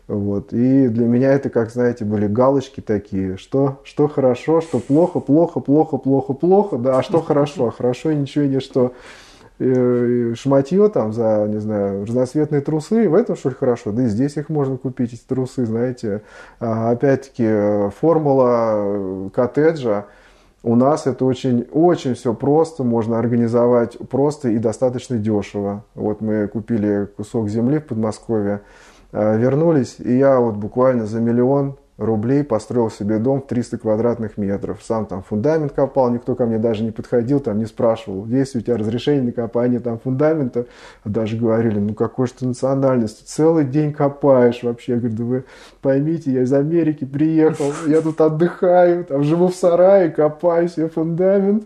Вот. И для меня это, как знаете, были галочки такие, что, что хорошо, что плохо, плохо, плохо, плохо, плохо, да, а что хорошо, а хорошо ничего не что э, шматье там за, не знаю, разноцветные трусы, в этом что ли хорошо? Да и здесь их можно купить, эти трусы, знаете. А, опять-таки, формула э, коттеджа, у нас это очень, очень все просто, можно организовать просто и достаточно дешево. Вот мы купили кусок земли в Подмосковье, э, вернулись, и я вот буквально за миллион рублей построил себе дом в 300 квадратных метров. Сам там фундамент копал, никто ко мне даже не подходил, там не спрашивал, есть у тебя разрешение на копание там фундамента. А даже говорили, ну какой же ты национальности, целый день копаешь вообще. Я говорю, да вы поймите, я из Америки приехал, я тут отдыхаю, там живу в сарае, копаю себе фундамент.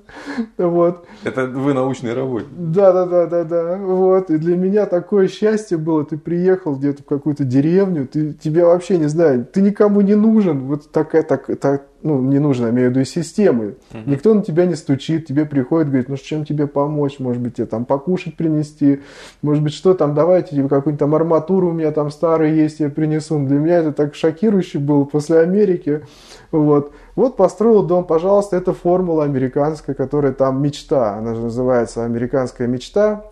Вот. Это вы научный работник. Да, да, да, да, да. Вот. И для меня такое счастье было. Ты приехал где-то в какую-то деревню, ты, тебя вообще не знаю, ты никому не нужен. Вот такая, так, так, ну, не нужно, имею в виду системы. Угу. Никто на тебя не стучит, тебе приходит, говорит, ну, чем тебе помочь, может быть, тебе там покушать принести, может быть, что там, давайте, тебе какую-нибудь там арматуру у меня там старая есть, я принесу. Для меня это так шокирующе было после Америки. Вот. Вот построил дом, пожалуйста, это формула американская, которая там мечта, она же называется американская мечта.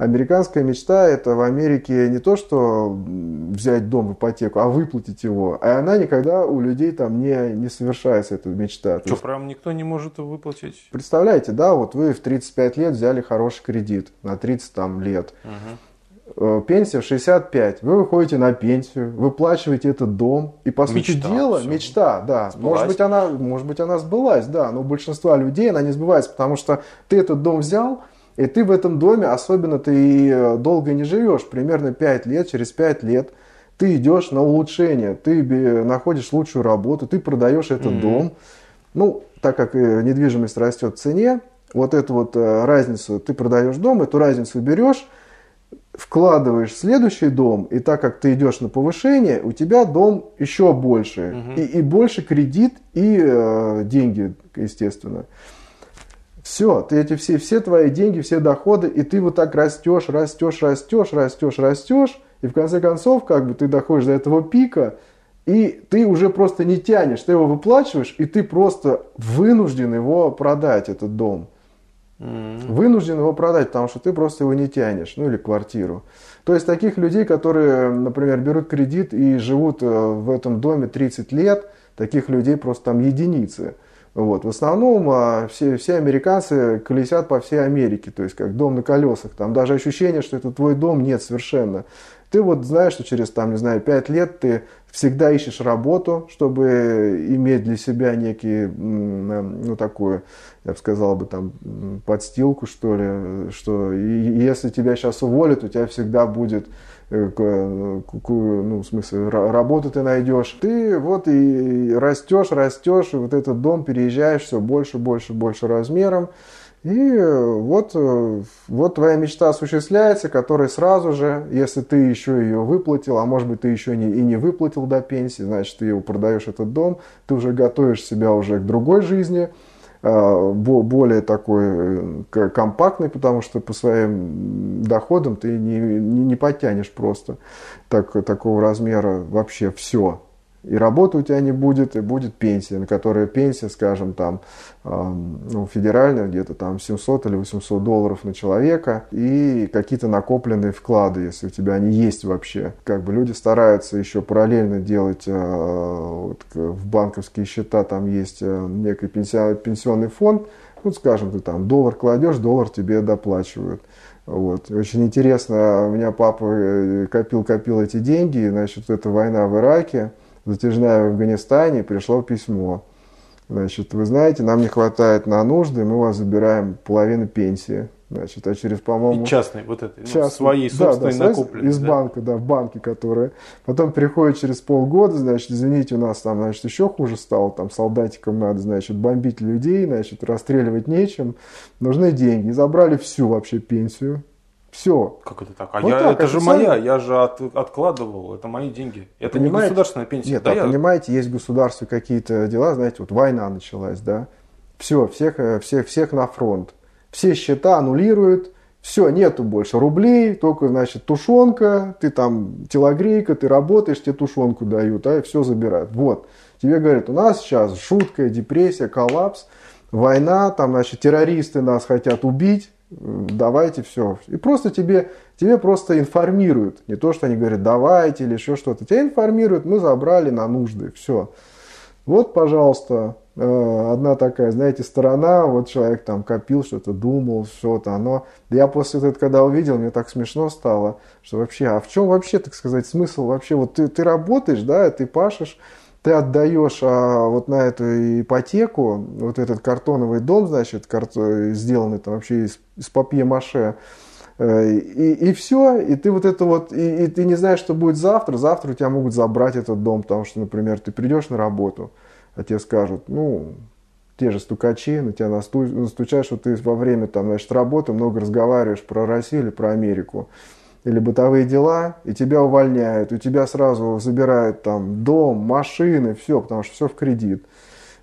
Американская мечта – это в Америке не то, что взять дом в ипотеку, а выплатить его. А она никогда у людей там не, не совершается, эта мечта. Что, есть, прям никто не может выплатить? Представляете, да, вот вы в 35 лет взяли хороший кредит на 30 там, лет. Угу. Пенсия в 65. Вы выходите на пенсию, выплачиваете этот дом. И по мечта, сути дела, все. мечта, да. Может быть, она, может быть, она сбылась, да. Но у большинства людей она не сбывается, потому что ты этот дом взял, и ты в этом доме, особенно ты и э, долго не живешь, примерно 5 лет, через 5 лет ты идешь на улучшение, ты находишь лучшую работу, ты продаешь этот mm-hmm. дом. Ну, так как э, недвижимость растет в цене, вот эту вот э, разницу, ты продаешь дом, эту разницу берешь, вкладываешь в следующий дом, и так как ты идешь на повышение, у тебя дом еще больше, угу. и, и больше кредит, и э, деньги, естественно. Все, ты эти все, все твои деньги, все доходы, и ты вот так растешь, растешь, растешь, растешь, растешь, и в конце концов, как бы ты доходишь до этого пика, и ты уже просто не тянешь, ты его выплачиваешь, и ты просто вынужден его продать, этот дом. Mm-hmm. Вынужден его продать, потому что ты просто его не тянешь, ну или квартиру. То есть таких людей, которые, например, берут кредит и живут э, в этом доме 30 лет, таких людей просто там единицы. Вот. В основном а, все, все американцы колесят по всей Америке, то есть как дом на колесах. Там даже ощущение, что это твой дом, нет совершенно. Ты вот знаешь, что через, там, не знаю, 5 лет ты всегда ищешь работу, чтобы иметь для себя некий, ну, такую, я бы сказал бы, там, подстилку, что ли, что и если тебя сейчас уволят, у тебя всегда будет Э, ну, в смысле, работу ты найдешь. Ты вот и растешь, растешь, и вот этот дом переезжаешь все больше, больше, больше размером. И вот, э, вот твоя мечта осуществляется, которая сразу же, если ты еще ее выплатил, а может быть ты еще не, и не выплатил до пенсии, значит ты его продаешь этот дом, ты уже готовишь себя уже к другой жизни, более такой э, компактный, потому что по своим доходам ты не, не, не подтянешь просто так, такого размера вообще все и работы у тебя не будет, и будет пенсия, на которой пенсия, скажем, там, ну, федеральная, где-то там 700 или 800 долларов на человека, и какие-то накопленные вклады, если у тебя они есть вообще. Как бы люди стараются еще параллельно делать а, вот, в банковские счета, там есть э, некий пенсионный фонд, вот, скажем, ты там доллар кладешь, доллар тебе доплачивают. Вот. Очень интересно, у меня папа копил-копил эти деньги, значит, это война в Ираке, затяжная в Афганистане, пришло письмо. Значит, вы знаете, нам не хватает на нужды, мы у вас забираем половину пенсии. Значит, а через, по-моему... И частный, вот это, частный, ну, своей собственной да, да, накопленной. Из да? банка, да, в банке, которые... Потом приходит через полгода, значит, извините, у нас там, значит, еще хуже стало, там, солдатикам надо, значит, бомбить людей, значит, расстреливать нечем, нужны деньги. забрали всю вообще пенсию, все. Как это так? А вот я, так, это же моя, я же от, откладывал, это мои деньги. Это понимаете? не государственная пенсия. Нет, да, а я... понимаете, есть в государстве какие-то дела, знаете, вот война началась, да, все, всех, э, всех, всех на фронт. Все счета аннулируют, все, нету больше рублей, только, значит, тушенка, ты там телогрейка, ты работаешь, тебе тушенку дают, а все забирают. Вот, тебе говорят, у нас сейчас жуткая депрессия, коллапс, война, там, значит, террористы нас хотят убить, давайте все. И просто тебе, тебе просто информируют. Не то, что они говорят, давайте или еще что-то. Тебя информируют, мы забрали на нужды, все. Вот, пожалуйста, э, одна такая, знаете, сторона, вот человек там копил что-то, думал, что-то, оно... Я после этого, когда увидел, мне так смешно стало, что вообще, а в чем вообще, так сказать, смысл вообще? Вот ты, ты работаешь, да, ты пашешь, ты отдаешь а, вот на эту ипотеку, вот этот картоновый дом, значит, карто, сделанный там вообще из, из папье-маше, э, и, и все, и ты вот это вот, и, и ты не знаешь, что будет завтра, завтра у тебя могут забрать этот дом, потому что, например, ты придешь на работу, а тебе скажут, ну, те же стукачи, на тебя настучают, что ты во время там, значит, работы много разговариваешь про Россию или про Америку или бытовые дела, и тебя увольняют, у тебя сразу забирают там дом, машины, все, потому что все в кредит.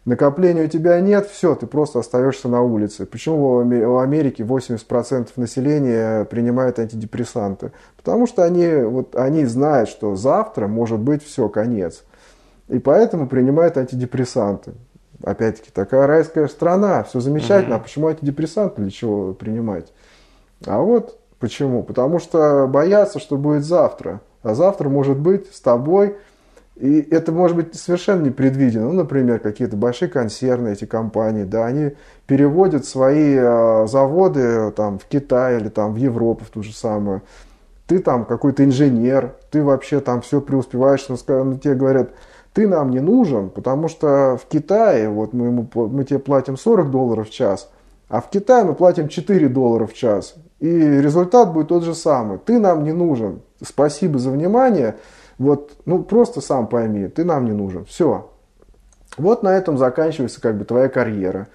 Накопления у тебя нет, все, ты просто остаешься на улице. Почему в Америке 80% населения принимают антидепрессанты? Потому что они, вот, они знают, что завтра может быть все, конец. И поэтому принимают антидепрессанты. Опять-таки, такая райская страна, все замечательно, mm-hmm. а почему антидепрессанты, для чего принимать? А вот Почему? Потому что боятся, что будет завтра. А завтра может быть с тобой. И это может быть совершенно непредвидено. Ну, например, какие-то большие консервные эти компании, да, они переводят свои э, заводы там, в Китай или там, в Европу, в ту же самую. Ты там какой-то инженер, ты вообще там все преуспеваешь, но, но тебе говорят, ты нам не нужен, потому что в Китае вот мы, ему, мы тебе платим 40 долларов в час, а в Китае мы платим 4 доллара в час. И результат будет тот же самый. Ты нам не нужен. Спасибо за внимание. Вот, ну просто сам пойми, ты нам не нужен. Все. Вот на этом заканчивается как бы твоя карьера.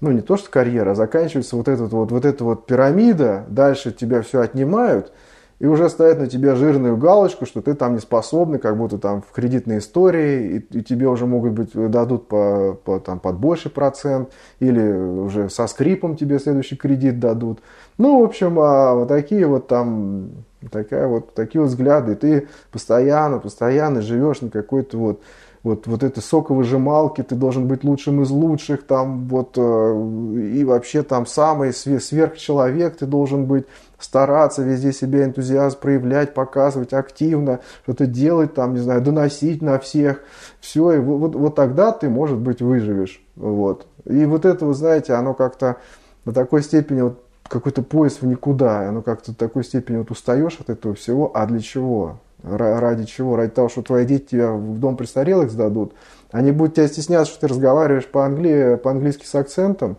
Ну не то, что карьера, а заканчивается вот, этот вот, вот эта вот пирамида. Дальше тебя все отнимают – и уже ставят на тебя жирную галочку, что ты там не способный, как будто там в кредитной истории, и, и тебе уже могут быть дадут по, по, там, под больший процент, или уже со скрипом тебе следующий кредит дадут. Ну, в общем, а, вот такие вот там, такая вот, такие вот взгляды, и ты постоянно, постоянно живешь на какой-то вот вот, вот этой соковыжималки, ты должен быть лучшим из лучших, там вот, э, и вообще там самый сверхчеловек ты должен быть, стараться везде себе энтузиазм проявлять, показывать активно, что-то делать, там, не знаю, доносить на всех. Все, и вот, вот тогда ты, может быть, выживешь. Вот. И вот это, вы знаете, оно как-то на такой степени вот какой-то поезд в никуда, оно как-то в такой степени вот устаешь от этого всего, а для чего? Ради чего? Ради того, что твои дети тебя в дом престарелых сдадут, они будут тебя стесняться, что ты разговариваешь по-англи... по-английски с акцентом,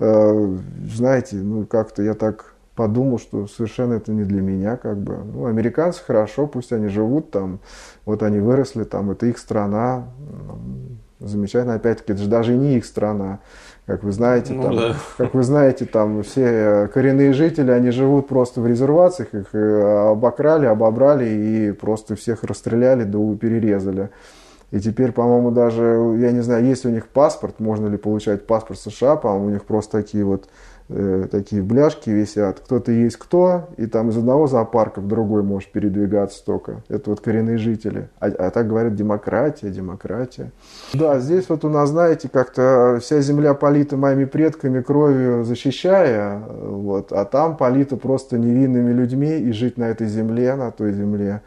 э, знаете, ну как-то я так подумал, что совершенно это не для меня, как бы. Ну, американцы хорошо, пусть они живут там, вот они выросли там, это их страна, замечательно, опять-таки, это же даже не их страна, как вы знаете, ну, там, да. как вы знаете, там все коренные жители, они живут просто в резервациях, их э, обокрали, обобрали и просто всех расстреляли, да перерезали. И теперь, по-моему, даже, я не знаю, есть у них паспорт, можно ли получать паспорт США, по-моему, у них просто такие вот э, такие бляшки висят. Кто-то есть кто, и там из одного зоопарка в другой можешь передвигаться только. Это вот коренные жители. А, а так говорят демократия, демократия. Да, здесь вот у нас, знаете, как-то вся земля полита моими предками кровью защищая, вот, а там полита просто невинными людьми, и жить на этой земле, на той земле,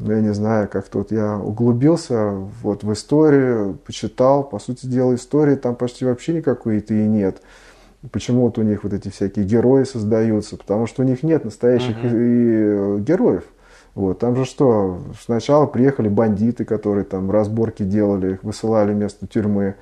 ну, я не знаю, как тут я углубился вот в историю, почитал, по сути дела, истории там почти вообще никакой-то и нет. Почему вот у них вот эти всякие герои создаются? Потому что у них нет настоящих uh-huh. и, и героев. Вот, там же что, сначала приехали бандиты, которые там разборки делали, их высылали вместо тюрьмы.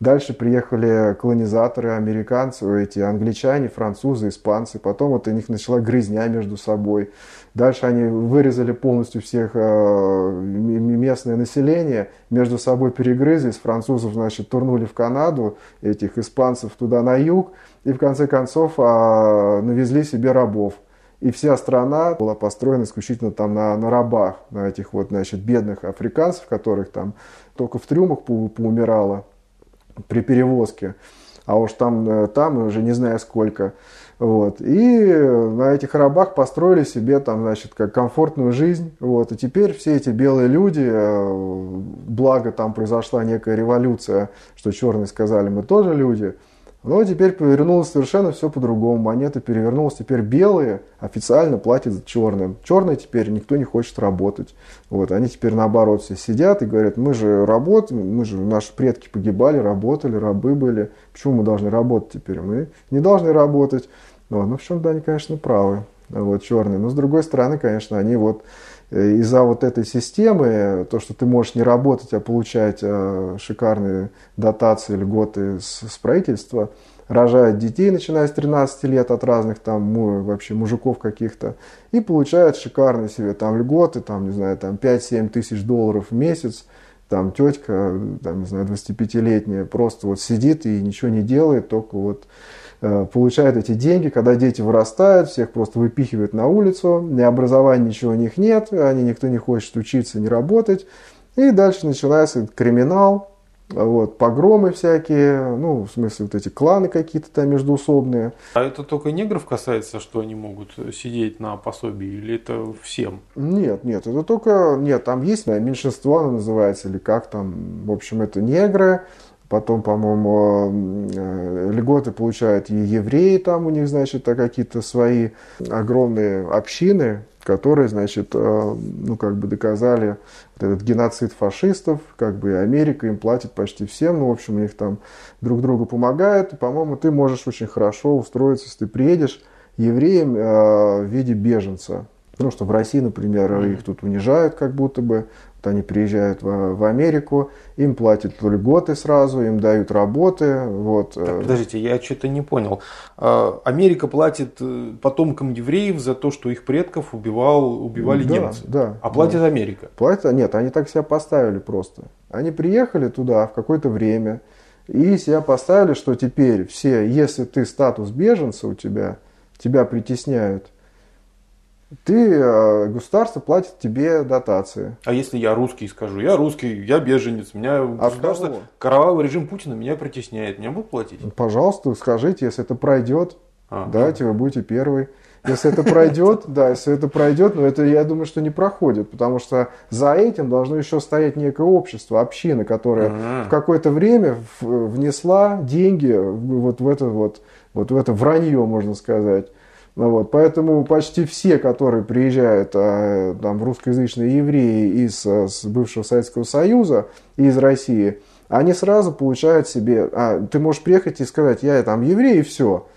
Дальше приехали колонизаторы, американцы, эти англичане, французы, испанцы. Потом вот у них начала грызня между собой. Дальше они вырезали полностью всех э, местное население, между собой перегрызлись, французов, значит, турнули в Канаду, этих испанцев туда на юг, и в конце концов а, навезли себе рабов. И вся страна была построена исключительно там на, на рабах, на этих вот, значит, бедных африканцев, которых там только в трюмах по, поумирало при перевозке. А уж там, э, там уже не знаю сколько. Вот. И на этих рабах построили себе там, значит, как комфортную жизнь. Вот. И теперь все эти белые люди, э, благо там произошла некая революция, что черные сказали, мы тоже люди, но теперь повернулось совершенно все по-другому. Монета перевернулась. Теперь белые официально платят черным. Черные теперь никто не хочет работать. Вот. Они теперь наоборот все сидят и говорят, мы же работаем, мы же, наши предки погибали, работали, рабы были. Почему мы должны работать теперь? Мы не должны работать. Вот. Ну, в чем-то они, конечно, правы. вот, черные. Но с другой стороны, конечно, они вот э, из-за вот этой системы, то, что ты можешь не работать, а получать э, шикарные дотации, льготы с, с правительства, рожают детей, начиная с 13 лет от разных там вообще мужиков каких-то, и получают шикарные себе там льготы, там, не знаю, там 5-7 тысяч долларов в месяц, там тетка, там, не знаю, 25-летняя, просто вот сидит и ничего не делает, только вот э, получает эти деньги, когда дети вырастают, всех просто выпихивают на улицу, ни образования ничего у них нет, они никто не хочет учиться, не работать, и дальше начинается криминал, вот, погромы всякие, ну, в смысле, вот эти кланы какие-то там междуусобные. А это только негров касается, что они могут сидеть на пособии, или это всем? Нет, нет, это только, нет, там есть, наверное, меньшинство оно называется, или как там, в общем, это негры, Потом, по-моему, э, льготы получают и евреи, там у них, значит, какие-то свои огромные общины, которые, значит, э, ну, как бы доказали вот этот геноцид фашистов, как бы и Америка им платит почти всем, ну, в общем, у них там друг другу помогают, и, по-моему, ты можешь очень хорошо устроиться, если ты приедешь евреем э, в виде беженца. Потому что в России, например, их тут унижают как будто бы, вот они приезжают в, в Америку, им платят льготы сразу, им дают работы. Вот. Так, подождите, я что-то не понял. А, Америка платит э, потомкам евреев за то, что их предков убивал, убивали да, немцы. Да, а платит да. Америка? Платит, нет, они так себя поставили просто. Они приехали туда в какое-то время и себя поставили, что теперь все, если ты статус беженца у тебя, тебя притесняют, ты, э, государство платит тебе дотации. А если я русский скажу, я русский, я беженец, меня а государство, кого? кровавый режим Путина меня притесняет, меня будут платить? Пожалуйста, скажите, если это пройдет, а, давайте вы будете первый. Если это пройдет, да, если это пройдет, но это, я думаю, что не проходит, потому что за этим должно еще стоять некое общество, община, которая в какое-то время внесла деньги вот в это вот, вот в это вранье, можно сказать. Ну, вот, поэтому почти все, которые приезжают а, там, русскоязычные евреи из, а, с бывшего Советского Союза и из России, они сразу получают себе, а, ты можешь приехать и сказать, я там еврей и все.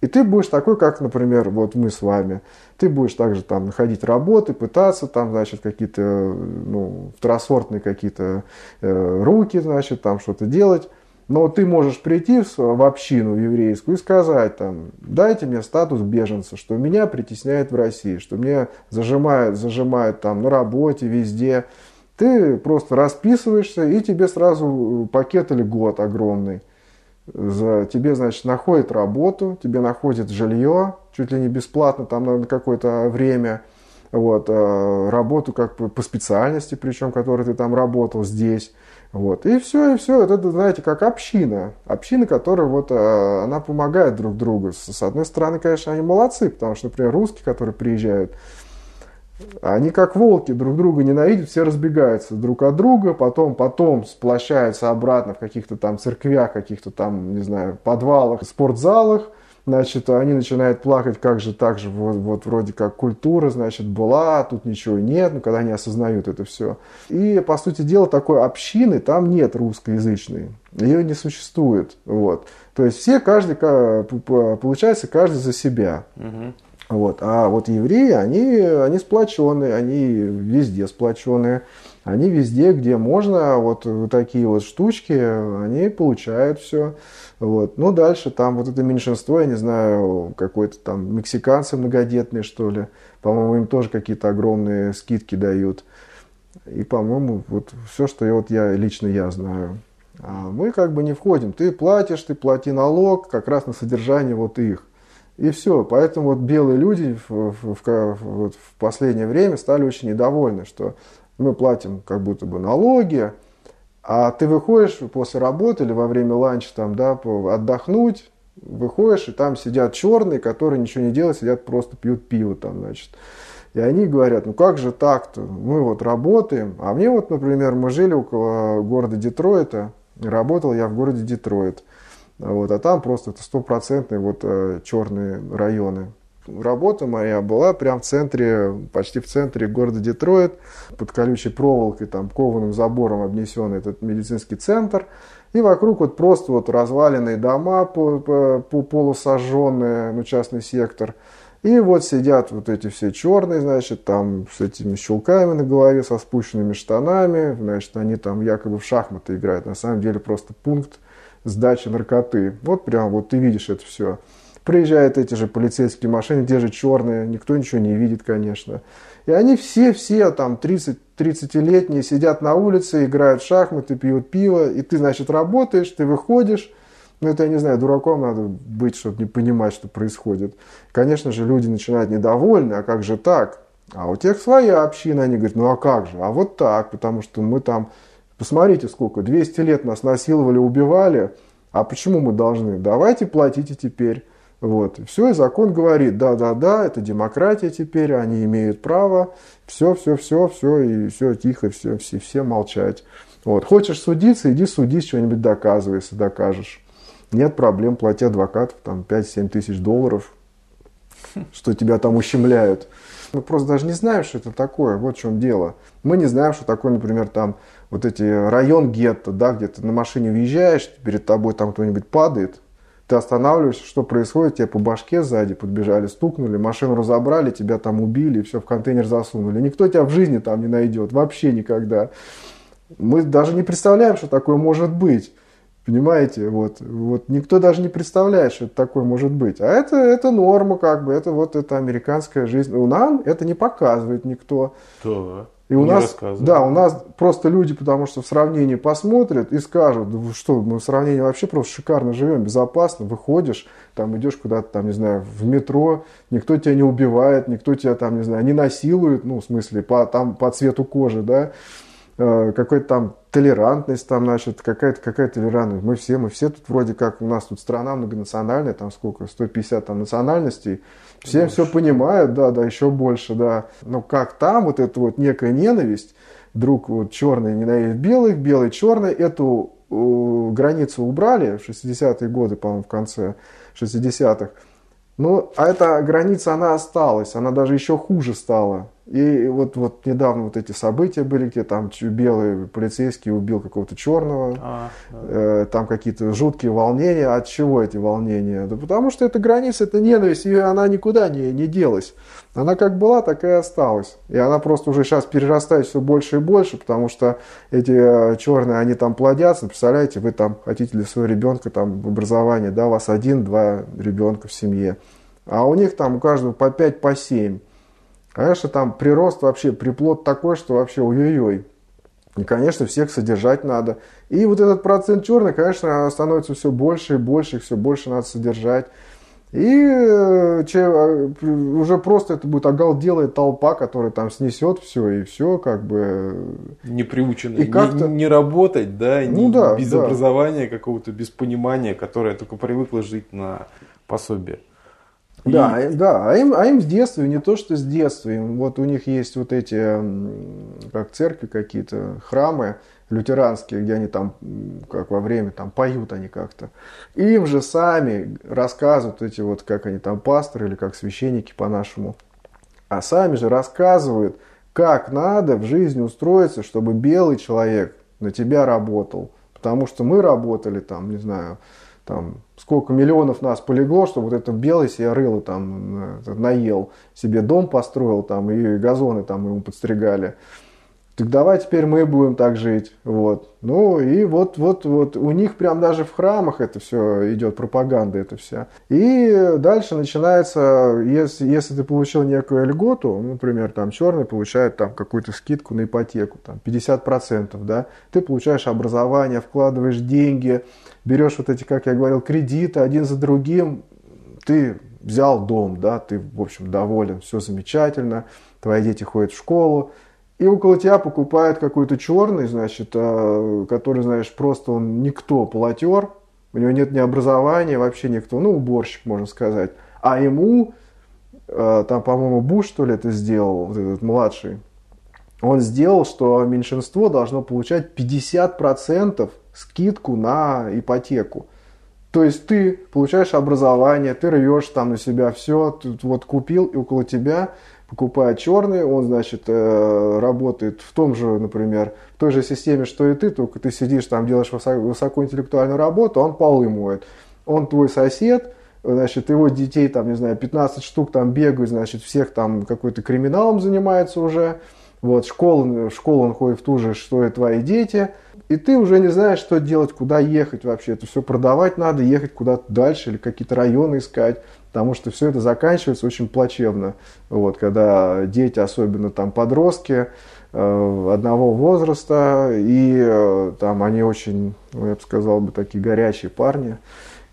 И ты будешь такой, как, например, вот мы с вами. Ты будешь также там находить работы, пытаться там, значит, какие-то, ну, второсортные какие-то э, руки, значит, там что-то делать. Но ты можешь прийти в общину еврейскую и сказать там, дайте мне статус беженца, что меня притесняет в России, что меня зажимают, зажимают там на работе, везде. Ты просто расписываешься, и тебе сразу пакет или год огромный. За, тебе, значит, находят работу, тебе находят жилье, чуть ли не бесплатно там на какое-то время. Вот, э, работу как по специальности, причем, которой ты там работал здесь. Вот. И все, и все. Это, знаете, как община. Община, которая вот, э, она помогает друг другу. С одной стороны, конечно, они молодцы, потому что, например, русские, которые приезжают, они как волки друг друга ненавидят, все разбегаются друг от друга, потом, потом сплощаются обратно в каких-то там церквях, каких-то там, не знаю, подвалах, спортзалах, значит, они начинают плакать, как же так же, вот, вот вроде как культура, значит, была, тут ничего нет, ну, когда они осознают это все. И, по сути дела, такой общины там нет русскоязычной, ее не существует, вот. То есть все, каждый, получается, каждый за себя. Угу. Вот. А вот евреи, они, они сплоченные, они везде сплоченные. Они везде, где можно, вот такие вот штучки, они получают все. Вот. Ну, дальше там вот это меньшинство, я не знаю, какой-то там мексиканцы многодетные, что ли. По-моему, им тоже какие-то огромные скидки дают. И, по-моему, вот все, что я, вот я лично я знаю. А мы как бы не входим. Ты платишь, ты плати налог как раз на содержание вот их. И все. Поэтому вот белые люди в, в, в, вот в последнее время стали очень недовольны, что мы платим как будто бы налоги, а ты выходишь после работы или во время ланча там, да, отдохнуть, выходишь, и там сидят черные, которые ничего не делают, сидят просто пьют пиво там, значит. И они говорят, ну как же так-то, мы вот работаем. А мне вот, например, мы жили около города Детройта, работал я в городе Детройт. Вот, а там просто это стопроцентные вот э, черные районы работа моя была прям в центре, почти в центре города Детройт, под колючей проволокой, там, кованым забором обнесен этот медицинский центр. И вокруг вот просто вот разваленные дома, по, по, по полусожженные, ну, частный сектор. И вот сидят вот эти все черные, значит, там с этими щелками на голове, со спущенными штанами, значит, они там якобы в шахматы играют. На самом деле просто пункт сдачи наркоты. Вот прям вот ты видишь это все. Приезжают эти же полицейские машины, те же черные, никто ничего не видит, конечно. И они все-все там 30, 30-летние сидят на улице, играют в шахматы, пьют пиво, и ты, значит, работаешь, ты выходишь, ну, это, я не знаю, дураком надо быть, чтобы не понимать, что происходит. Конечно же, люди начинают недовольны, а как же так? А у тех своя община, они говорят, ну а как же? А вот так, потому что мы там, посмотрите сколько, 200 лет нас насиловали, убивали, а почему мы должны? Давайте платите теперь. Вот. Все, и закон говорит, да-да-да, это демократия теперь, они имеют право, все, все, все, все, и все тихо, все, все, все молчать. Вот. Хочешь судиться, иди судись, что-нибудь доказывай, если докажешь. Нет проблем, плати адвокатов там 5-7 тысяч долларов, что тебя там ущемляют. Мы просто даже не знаем, что это такое, вот в чем дело. Мы не знаем, что такое, например, там вот эти район гетто, да, где ты на машине въезжаешь, перед тобой там кто-нибудь падает, ты останавливаешься, что происходит, тебе по башке сзади подбежали, стукнули, машину разобрали, тебя там убили, все в контейнер засунули. Никто тебя в жизни там не найдет, вообще никогда. Мы даже не представляем, что такое может быть. Понимаете, вот, вот никто даже не представляет, что это такое может быть. А это, это норма, как бы, это вот это американская жизнь. У нас это не показывает никто. Да. И у нас, да, у нас просто люди, потому что в сравнении посмотрят и скажут, да что, мы в сравнении вообще просто шикарно живем, безопасно, выходишь, там идешь куда-то, там, не знаю, в метро, никто тебя не убивает, никто тебя там, не знаю, не насилует, ну, в смысле, по, там, по цвету кожи, да, какой-то там толерантность, там, значит, какая-то какая толерантность. Мы все, мы все тут вроде как, у нас тут страна многонациональная, там сколько, 150 там национальностей, все больше. все понимают, да, да, еще больше, да. Но как там вот эта вот некая ненависть, друг вот черный ненавидит белых, белый черный, эту э, границу убрали в 60-е годы, по-моему, в конце 60-х. Ну, а эта граница, она осталась, она даже еще хуже стала. И вот, вот недавно вот эти события были, где там белый полицейский убил какого-то черного, а, да. э, там какие-то жуткие волнения. От чего эти волнения? Да потому что эта граница, это ненависть, и она никуда не, не делась. Она как была, так и осталась. И она просто уже сейчас перерастает все больше и больше, потому что эти э, черные, они там плодятся. Представляете, вы там хотите для своего ребенка там в образовании, да, у вас один-два ребенка в семье. А у них там у каждого по пять, по семь. Конечно, там прирост вообще, приплод такой, что вообще ой-ой-ой. И, конечно, всех содержать надо. И вот этот процент черный, конечно, становится все больше и больше, их все больше надо содержать. И э, че, э, уже просто это будет оголделая толпа, которая там снесет все и все, как бы... Не приученная, и как не, не работать, да, ну, не, да без да. образования какого-то, без понимания, которое только привыкла жить на пособие. Да, и... да, а им, а им с детства, не то что с детства, им, вот у них есть вот эти, как церкви какие-то, храмы лютеранские, где они там, как во время, там поют они как-то. Им же сами рассказывают эти вот, как они там, пасторы или как священники по-нашему, а сами же рассказывают, как надо в жизни устроиться, чтобы белый человек на тебя работал. Потому что мы работали там, не знаю, там, сколько миллионов нас полегло, чтобы вот это белый себе рыло там наел, себе дом построил там, и газоны там ему подстригали. Так давай теперь мы будем так жить. Вот. Ну и вот, вот, вот у них прям даже в храмах это все идет, пропаганда это вся. И дальше начинается, если, если ты получил некую льготу, например, там черный получает там какую-то скидку на ипотеку, там 50%, да, ты получаешь образование, вкладываешь деньги, берешь вот эти, как я говорил, кредиты один за другим, ты взял дом, да, ты, в общем, доволен, все замечательно, твои дети ходят в школу, и около тебя покупают какой-то черный, значит, э, который, знаешь, просто он никто, полотер, у него нет ни образования, вообще никто, ну, уборщик, можно сказать. А ему, э, там, по-моему, Буш, что ли, это сделал, вот этот младший, он сделал, что меньшинство должно получать 50% скидку на ипотеку. То есть ты получаешь образование, ты рвешь там на себя все, ты вот купил, и около тебя покупает черный, он, значит, э, работает в том же, например, в той же системе, что и ты, только ты сидишь там, делаешь высокоинтеллектуальную работу, он полы моет. Он твой сосед, значит, его детей, там, не знаю, 15 штук там бегают, значит, всех там какой-то криминалом занимается уже, вот, школу, в он ходит в ту же, что и твои дети, и ты уже не знаешь, что делать, куда ехать вообще, это все продавать надо, ехать куда-то дальше или какие-то районы искать, потому что все это заканчивается очень плачевно, вот, когда дети, особенно там подростки, э, одного возраста, и э, там они очень, ну, я бы сказал бы, такие горячие парни,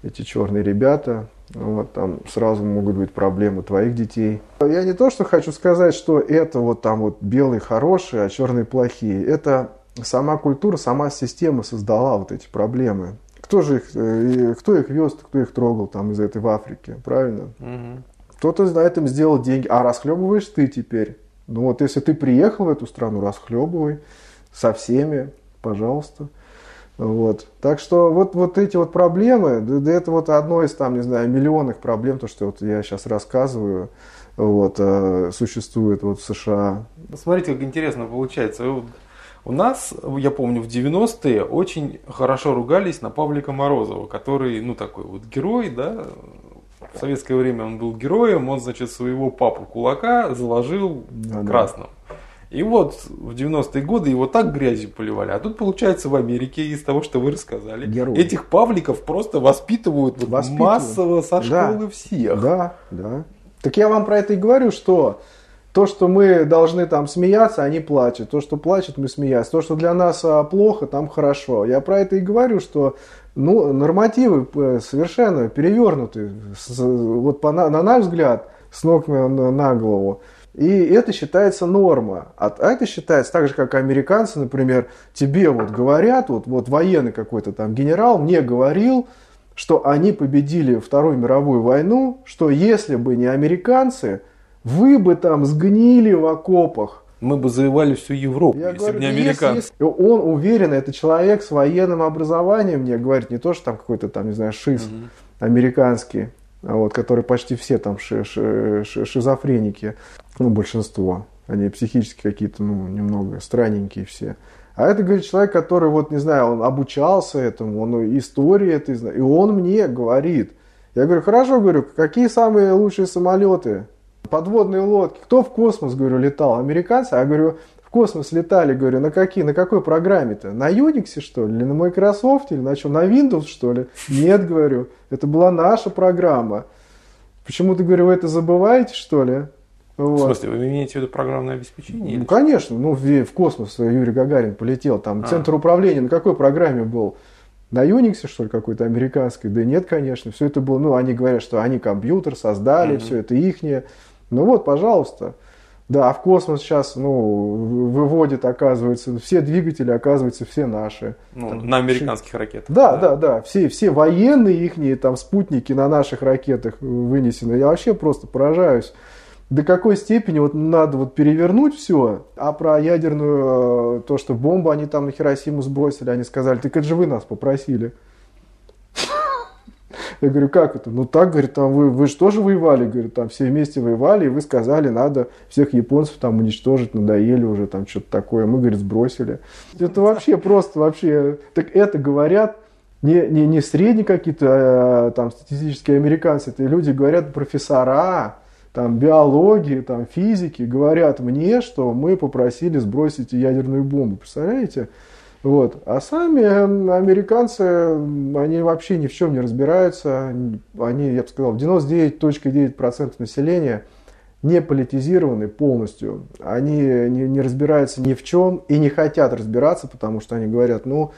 эти черные ребята, вот, там сразу могут быть проблемы твоих детей. Я не то, что хочу сказать, что это вот там вот белые хорошие, а черные плохие. Это сама культура, сама система создала вот эти проблемы. Кто же их, э, кто их вез, кто их трогал там из этой в Африке, правильно? Мгм. Кто-то на этом сделал деньги, а расхлебываешь ты теперь. Ну вот если ты приехал в эту страну, расхлебывай со всеми, пожалуйста. Вот. Так что вот, вот эти вот проблемы, да, да это вот одно из там, не знаю, миллионных проблем, то, что вот я сейчас рассказываю, вот, э, существует вот в США. Смотрите, как интересно получается. Вот У нас, я помню, в 90-е очень хорошо ругались на Павлика Морозова, который, ну, такой вот герой, да, в советское время он был героем, он, значит, своего папу кулака заложил Да-да. красным. И вот в 90-е годы его так грязью поливали. А тут, получается, в Америке, из того, что вы рассказали, Герой. этих павликов просто воспитывают, Воспитывают. массово со Да. школы всех. Да, да. Так я вам про это и говорю, что то, что мы должны там смеяться, они плачут. То, что плачут, мы смеяться. То, что для нас а, плохо, там хорошо. Я про это и говорю, что ну, нормативы э, совершенно перевернуты. Вот по, на, на наш взгляд, с ног на, на- на голову. И это считается норма. А а это считается так же, как американцы, например, тебе вот говорят, вот, вот военный какой-то там генерал мне говорил, что они победили Вторую мировую войну, что если бы не американцы, вы бы там сгнили в окопах. Мы бы завоевали всю Европу, Я если говорю, бы не американцы. если- Он уверен, это человек с военным образованием, мне говорит, не то, что там какой-то там, не знаю, шиз американский, а вот, который почти все там ши- ши- ши- шизофреники, ну, большинство. Они психически какие-то, ну, немного странненькие все. А это, говорит, человек, который, вот, не знаю, он обучался этому, он истории этой знает. И он мне говорит. Я говорю, хорошо, говорю, какие самые лучшие самолеты? Подводные лодки. Кто в космос, говорю, летал? Американцы? А говорю, в космос летали, говорю, на какие, на какой программе-то? На Unix, что ли? Или на Microsoft? Или на чем? На Windows, что ли? Нет, говорю, это была наша программа. Почему-то, говорю, вы это забываете, что ли? В Вот. смысле, вы имеете в виду программное обеспечение? Ну, конечно, ну, в, в космос Юрий Гагарин полетел, там А. центр управления на какой программе был? На Unix, что ли, какой-то американской? Да нет, конечно, все это было, ну, они говорят, что они компьютер создали, Мгм. все это ихнее. Ну вот, пожалуйста. Да, а в космос сейчас, ну, в- выводят, оказывается, все двигатели, оказывается, все наши. Ну, Там на американских ракетах. Да, да, да, все, все военные ихние там спутники на наших ракетах вынесены. Я вообще просто поражаюсь. До какой степени вот надо вот перевернуть все, а про ядерную, э, то, что бомбу они там на Хиросиму сбросили, они сказали, так это же вы нас попросили. Я говорю, как это? Ну так, говорит, там вы, вы же тоже воевали, говорит, там все вместе воевали, и вы сказали, надо всех японцев там уничтожить, надоели уже, там что-то такое. Мы, говорит, сбросили. Это вообще просто, вообще, так это говорят не, не, не средние какие-то э, там статистические американцы, это люди говорят профессора, там биологии, там физики, говорят мне, что мы попросили сбросить ядерную бомбу. Представляете? Вот. А сами м, американцы, они вообще ни в чем не разбираются. Они, я бы сказал, 99.9% населения не политизированы полностью. Они не, не разбираются ни в чем и не хотят разбираться, потому что они говорят, ну,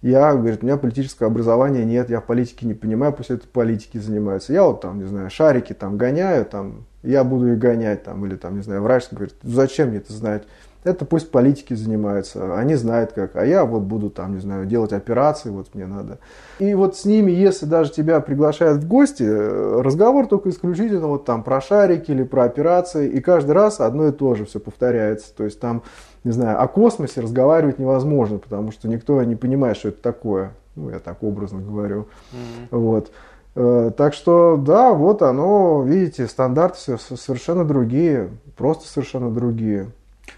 я, говорит, у меня политического образования нет, я в политике не понимаю, пусть это политики занимаются. Я вот там, не знаю, шарики там гоняю, там, я буду их гонять, там, или там, не знаю, врач говорит, «Ну, зачем мне это знать? Это пусть политики занимаются, они знают как, а я вот буду там, не знаю, делать операции, вот мне надо. И вот с ними, если даже тебя приглашают в гости, э, разговор только исключительно вот там про шарики или про операции, и каждый раз одно и то же все повторяется. То есть там, не знаю, о космосе разговаривать невозможно, потому что никто не понимает, что это такое. Ну, я так образно говорю. Мгм. Вот. Э, Так что, да, вот оно, видите, стандарты все совершенно другие, просто совершенно другие.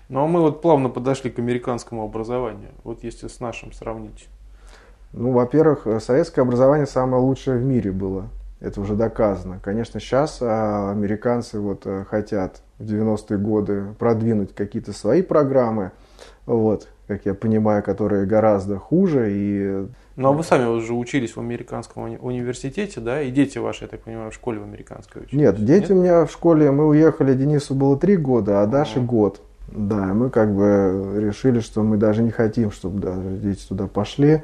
Ну, а мы вот плавно подошли к американскому образованию. Вот если с нашим сравнить. Ну, во-первых, советское образование самое лучшее в мире было. Это уже доказано. Конечно, сейчас а, американцы вот э, хотят в 90-е годы продвинуть какие-то свои программы, вот, как я понимаю, которые гораздо хуже. И... Ну а вы сами уже учились в американском уни- университете, да? И дети ваши, я так понимаю, в школе в американской учились? Нет, дети у меня в школе, мы уехали, Денису было три года, а Даше год. Да, мы как бы решили, что мы даже не хотим, чтобы даже дети туда пошли.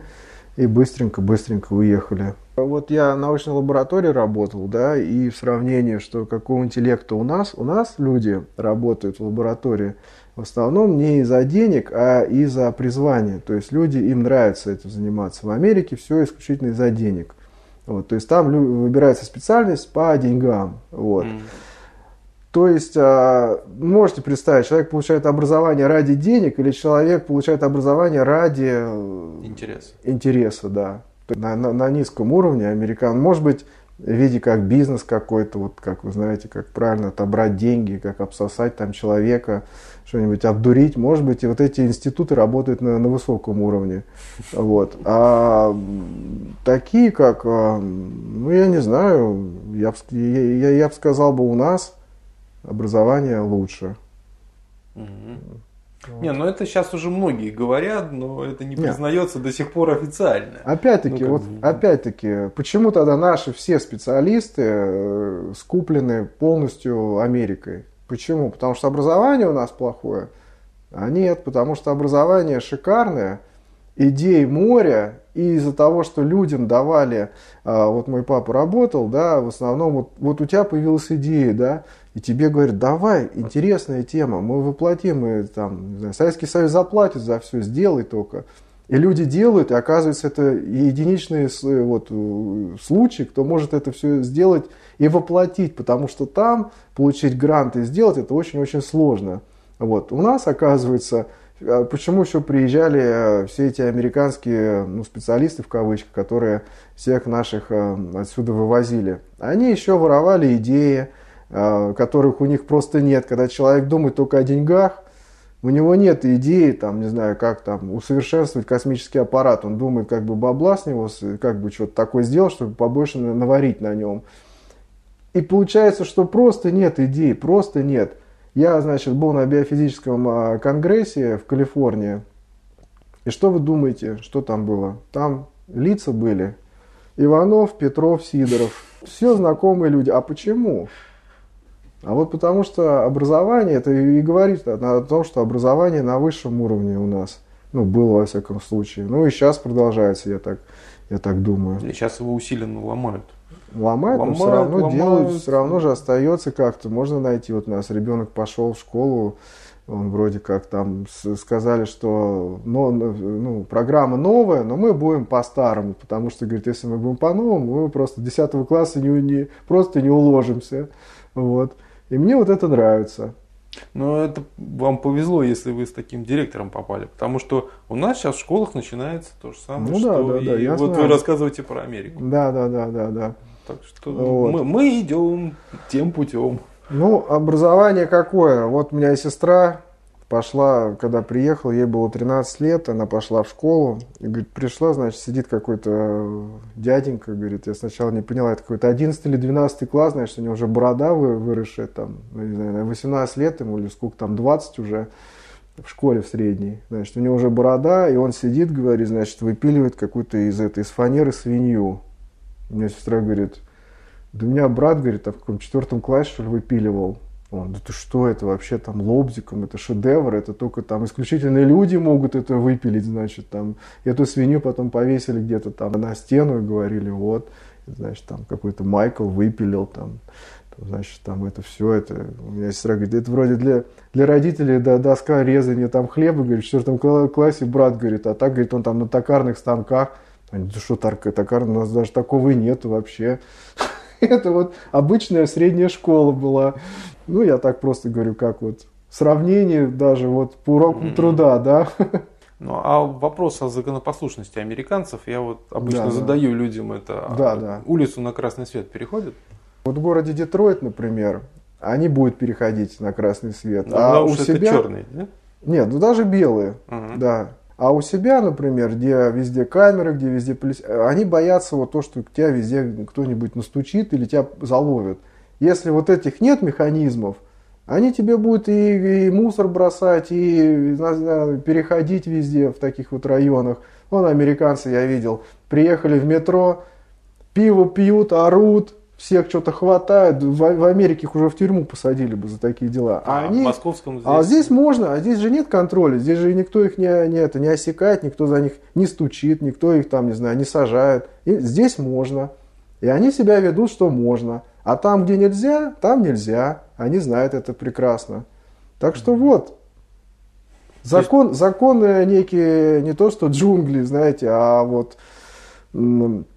И быстренько-быстренько уехали. Вот я в научной лаборатории работал, да, и в сравнении, что какого интеллекта у нас, у нас люди работают в лаборатории в основном не из-за денег, а из-за призвания. То есть люди, им нравится этим заниматься. В Америке все исключительно из-за денег. Вот, то есть там выбирается специальность по деньгам. Вот. Mm. То есть, а, можете представить, человек получает образование ради денег или человек получает образование ради э, интереса, интереса да. На, на, на низком уровне американ, может быть, в виде как бизнес какой-то, вот как вы знаете, как правильно отобрать деньги, как обсосать там человека, что-нибудь обдурить. Может быть, и вот эти институты работают на, на высоком уровне. Вот. А такие, как, а, ну, я не знаю, я, я, я, я бы сказал бы у нас – образование лучше. Угу. Вот. Не, ну это сейчас уже многие говорят, но это не признается Нет. до сих пор официально. Опять-таки, ну, вот, бы... опять-таки, почему тогда наши все специалисты э, скуплены полностью Америкой? Почему? Потому что образование у нас плохое? А нет, потому что образование шикарное, идей моря, и из-за того, что людям давали, а, вот мой папа работал, да, в основном вот, вот у тебя появилась идея, да, и тебе говорят, давай, интересная тема, мы воплотим, мы там, не знаю, Советский Союз заплатит за все, сделай только. И люди делают, и оказывается, это единичный вот, э, случай, кто может это все сделать и воплотить, потому что там получить грант и сделать это очень-очень сложно. Вот. У нас, оказывается, а почему еще приезжали э, все эти американские ну, специалисты, в кавычках, которые всех наших э, отсюда вывозили? Они еще воровали идеи, Э, которых у них просто нет. Когда человек думает только о деньгах, у него нет идеи, там, не знаю, как там усовершенствовать космический аппарат. Он думает, как бы бабла с него, как бы что-то такое сделать, чтобы побольше наварить на нем. И получается, что просто нет идей, просто нет. Я, значит, был на биофизическом а, конгрессе в Калифорнии. И что вы думаете, что там было? Там лица были. Иванов, Петров, Сидоров. Все знакомые люди. А почему? А вот потому что образование, это и говорит о том, что образование на высшем уровне у нас, ну, было во всяком случае. Ну и сейчас продолжается, я так, я так думаю. И сейчас его усиленно ломают. Ломают, ломают но все равно ломают. делают, все равно же остается как-то. Можно найти, вот у нас ребенок пошел в школу, он вроде как там сказали, что ну, ну, программа новая, но мы будем по-старому, потому что, говорит, если мы будем по-новому, мы просто 10 класса не, не, просто не уложимся. Вот. И мне вот это нравится. Но это вам повезло, если вы с таким директором попали, потому что у нас сейчас в школах начинается то же самое, ну, что да, да, и да, я вот знаю. вы рассказываете про Америку. Да, да, да, да, да. Так что вот. мы, мы идем тем путем. Ну, образование какое? Вот у меня сестра пошла, когда приехал, ей было 13 лет, она пошла в школу, и, говорит, пришла, значит, сидит какой-то дяденька, говорит, я сначала не поняла, это какой-то 11 или 12 класс, значит, у него уже борода выросшая, там, ну, не знаю, 18 лет ему, или сколько там, 20 уже, в школе в средней, значит, у него уже борода, и он сидит, говорит, значит, выпиливает какую-то из этой, из фанеры свинью. У меня сестра говорит, да у меня брат, говорит, а в каком четвертом классе, что ли, выпиливал. Он, да ты что, это вообще там лобзиком, это шедевр, это только там исключительно люди могут это выпилить, значит, там, эту свинью потом повесили где-то там на стену и говорили, вот, значит, там какой-то Майкл выпилил, там, значит, там это все, это, у меня сестра говорит, это вроде для, для родителей да, доска резания там хлеба, говорит, в четвертом классе брат говорит, а так, говорит, он там на токарных станках, они, да что, токар, у нас даже такого и нету вообще. Это вот обычная средняя школа была. Ну, я так просто говорю, как вот сравнение даже вот по урокам mm-hmm. труда, да. Ну, а вопрос о законопослушности американцев, я вот обычно да, задаю да. людям это. Да, да. Улицу на красный свет переходят? Вот в городе Детройт, например, они будут переходить на красный свет. Ну, а у себя... это черные, да? Нет, ну даже белые, uh-huh. да. А у себя, например, где везде камеры, где везде полиция, они боятся вот то, что к тебя везде кто-нибудь настучит или тебя заловят. Если вот этих нет механизмов, они тебе будут и, и мусор бросать, и переходить везде в таких вот районах. Вон американцы, я видел, приехали в метро, пиво пьют, орут, всех что-то хватает. В, в Америке их уже в тюрьму посадили бы за такие дела. А, а они, в московском здесь... А здесь можно, а здесь же нет контроля. Здесь же никто их не, не, это, не осекает, никто за них не стучит, никто их там, не знаю, не сажает. И здесь можно. И они себя ведут, что можно. А там, где нельзя, там нельзя. Они знают это прекрасно. Так что вот, закон, законы некие, не то что джунгли, знаете, а вот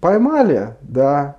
поймали, да.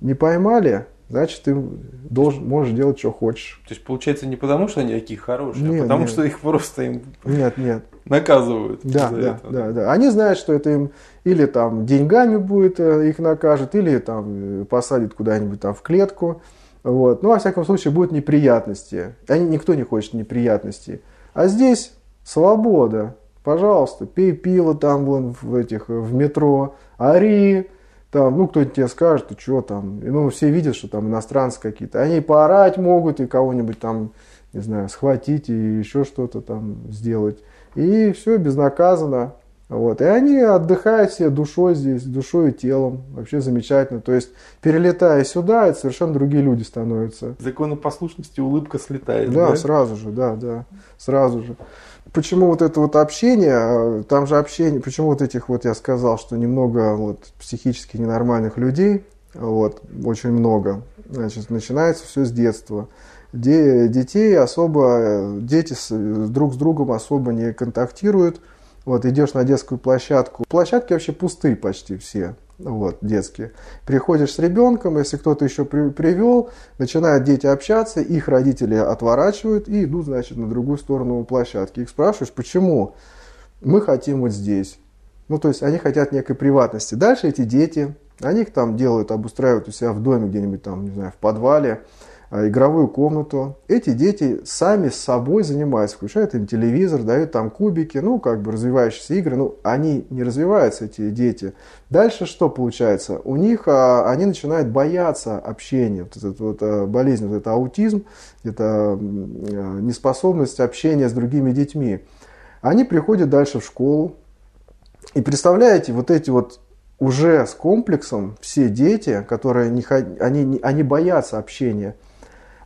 Не поймали, значит, ты должен, можешь делать, что хочешь. То есть, получается, не потому, что они такие хорошие, а нет, а потому, нет. что их просто им нет, нет. наказывают. Да, да, это. да, да. Они знают, что это им или там деньгами будет э, их накажет, или там э, посадит куда-нибудь там в клетку. Вот. Ну, во всяком случае, будут неприятности. Они, никто не хочет неприятностей. А здесь свобода. Пожалуйста, пей пиво там вон в этих в метро, ори, там, ну, кто-нибудь тебе скажет, ты что там, ну, все видят, что там иностранцы какие-то, они поорать могут и кого-нибудь там, не знаю, схватить и еще что-то там сделать. И все безнаказанно. Вот. И они отдыхают все душой здесь, душой и телом. Вообще замечательно. То есть, перелетая сюда, это совершенно другие люди становятся. Законопослушности улыбка слетает. Да, да, сразу же, да, да, сразу же. Почему вот это вот общение, там же общение, почему вот этих вот я сказал, что немного вот психически ненормальных людей, вот, очень много, значит, начинается все с детства. Де, детей особо, дети друг с другом особо не контактируют, вот, идешь на детскую площадку. Площадки вообще пустые почти все, вот, детские. Приходишь с ребенком, если кто-то еще при, привел, начинают дети общаться, их родители отворачивают и идут, значит, на другую сторону площадки. Их спрашиваешь, почему? Мы хотим вот здесь. Ну, то есть они хотят некой приватности. Дальше эти дети, они их там делают, обустраивают у себя в доме где-нибудь там, не знаю, в подвале, игровую комнату. Эти дети сами с собой занимаются, включают им телевизор, дают там кубики, ну, как бы развивающиеся игры. Ну, они не развиваются, эти дети. Дальше что получается? У них, а, они начинают бояться общения. Вот эта вот а, болезнь, вот это аутизм, это неспособность общения с другими детьми. Они приходят дальше в школу. И представляете, вот эти вот уже с комплексом все дети, которые не, они, они боятся общения –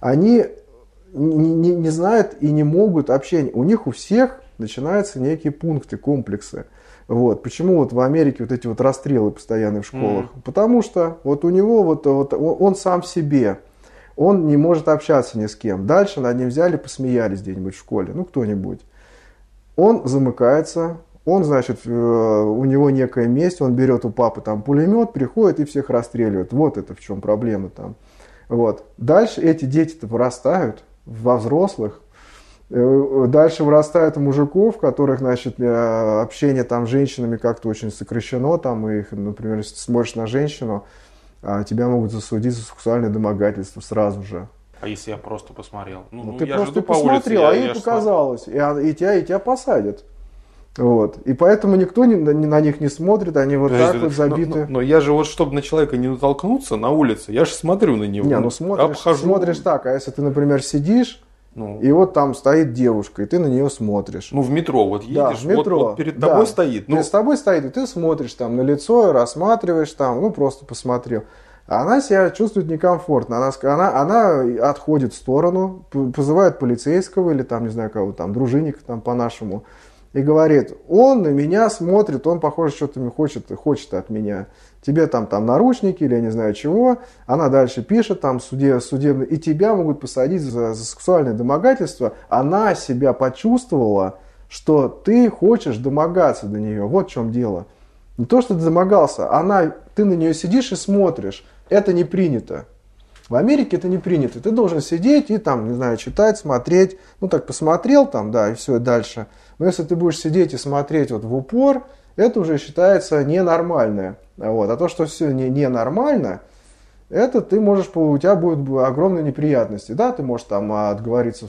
они не, не, знают и не могут общения. У них у всех начинаются некие пункты, комплексы. Вот. Почему вот в Америке вот эти вот расстрелы постоянные в школах? Mm. Потому что вот у него вот, вот он, сам в себе, он не может общаться ни с кем. Дальше над ним взяли, посмеялись где-нибудь в школе, ну кто-нибудь. Он замыкается, он, значит, э, у него некое месть, он берет у папы там пулемет, приходит и всех расстреливает. Вот это в чем проблема там. Вот. Дальше эти дети-то вырастают во взрослых, э, Дальше вырастают мужиков, которых, значит, э, общение там с женщинами как-то очень сокращено, там, и их, например, если ты смотришь на женщину, а тебя могут засудить за сексуальное домогательство сразу же. А если я просто посмотрел? Ну, ну, ты просто посмотрел, улице, а ей показалось, и, и, тебя, и тебя посадят. Вот. И поэтому никто не, не, на них не смотрит, они вот Подожди, так вот забиты. Но, но, но я же вот, чтобы на человека не натолкнуться на улице, я же смотрю на него. Не, ну смотришь, обхожу. смотришь так, а если ты, например, сидишь, ну. И вот там стоит девушка, и ты на нее смотришь. Ну, в метро вот едешь, да, в метро. Вот, вот перед тобой да. стоит. Ну. Перед тобой стоит, и ты смотришь там на лицо, рассматриваешь там, ну, просто посмотрел. Она себя чувствует некомфортно. Она, она, она отходит в сторону, позывает полицейского или там, не знаю, кого там, дружинника там по-нашему и говорит, он на меня смотрит, он, похоже, что-то хочет, хочет от меня. Тебе там, там наручники или я не знаю чего. Она дальше пишет, там суде, судебно, и тебя могут посадить за, за сексуальное домогательство. Она себя почувствовала, что ты хочешь домогаться до нее. Вот в чем дело. Не то, что ты домогался, она, ты на нее сидишь и смотришь. Это не принято. В Америке это не принято. Ты должен сидеть и там, не знаю, читать, смотреть. Ну так посмотрел там, да, и все, и дальше. Но если ты будешь сидеть и смотреть вот в упор, это уже считается ненормальное. Вот. А то, что все не, ненормально, это ты можешь, у тебя будут огромные неприятности. Да, ты можешь там отговориться,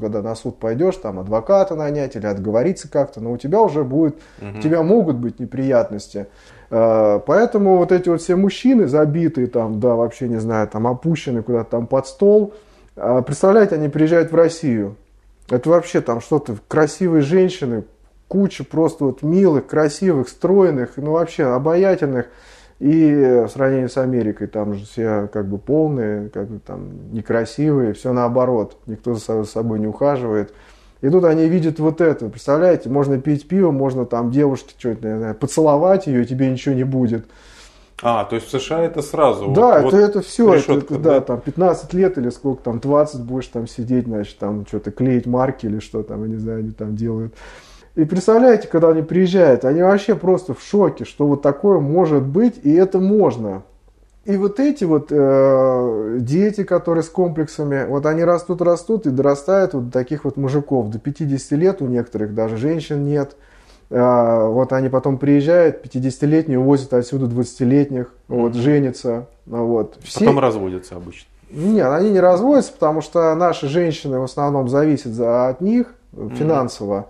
когда на суд пойдешь, там адвоката нанять или отговориться как-то, но у тебя уже будет, угу. у тебя могут быть неприятности. Э, поэтому вот эти вот все мужчины забитые там, да, вообще не знаю, там опущенные куда-то там под стол, э, представляете, они приезжают в Россию. Это вообще там что-то, красивые женщины, куча просто вот милых, красивых, стройных, ну вообще обаятельных. И в сравнении с Америкой, там же все как бы полные, как бы там некрасивые, все наоборот, никто за собой не ухаживает. И тут они видят вот это, представляете, можно пить пиво, можно там девушке что-то, поцеловать ее, и тебе ничего не будет. А, то есть в США это сразу? Да, вот, это, вот это все, решетка, это, да, да, там 15 лет или сколько там, 20 будешь там сидеть, значит, там что-то клеить марки или что там, я не знаю, они там делают. И представляете, когда они приезжают, они вообще просто в шоке, что вот такое может быть, и это можно. И вот эти вот э, дети, которые с комплексами, вот они растут, растут и дорастают вот до таких вот мужиков. До 50 лет у некоторых даже женщин нет. Э, вот они потом приезжают, 50-летние увозят отсюда 20-летних, вот, женятся. Вот. Все... Потом разводятся обычно. Нет, они не разводятся, потому что наши женщины в основном зависят от них финансово.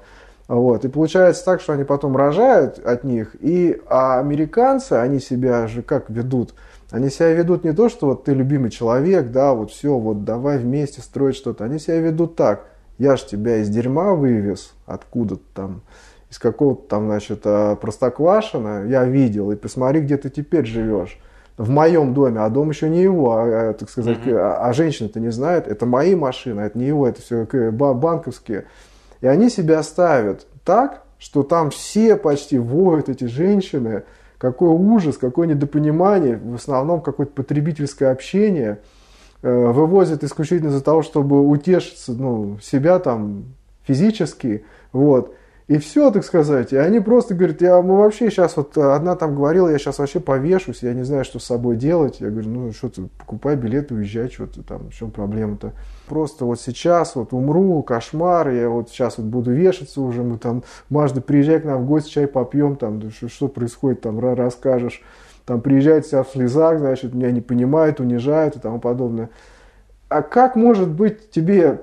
Mm-hmm. Вот. И получается так, что они потом рожают от них, и а американцы, они себя же как ведут? Они себя ведут не то, что вот ты любимый человек, да, вот все, вот давай вместе строить что-то. Они себя ведут так. Я ж тебя из дерьма вывез, откуда-то там, из какого-то там, значит, а, простоквашина, я видел, и посмотри, где ты теперь живешь. В моем доме, а дом еще не его, а, а так сказать, mm-hmm. а, а женщина-то не знает, это мои машины, это не его, это все банковские. И они себя ставят так, что там все почти воют, эти женщины, какой ужас, какое недопонимание, в основном какое-то потребительское общение, э, вывозят исключительно из-за того, чтобы утешиться ну, себя там физически, вот. И все, так сказать. И они просто говорят, я, мы вообще сейчас, вот одна там говорила, я сейчас вообще повешусь, я не знаю, что с собой делать. Я говорю, ну что ты, покупай билет, уезжай, что ты там, в чем проблема-то. Просто вот сейчас вот умру, кошмар, я вот сейчас вот буду вешаться уже, мы там, Мажда, приезжай к нам в гости, чай попьем, там, что, что происходит, там, расскажешь. Там приезжает вся в слезах, значит, меня не понимают, унижают и тому подобное а как может быть тебе,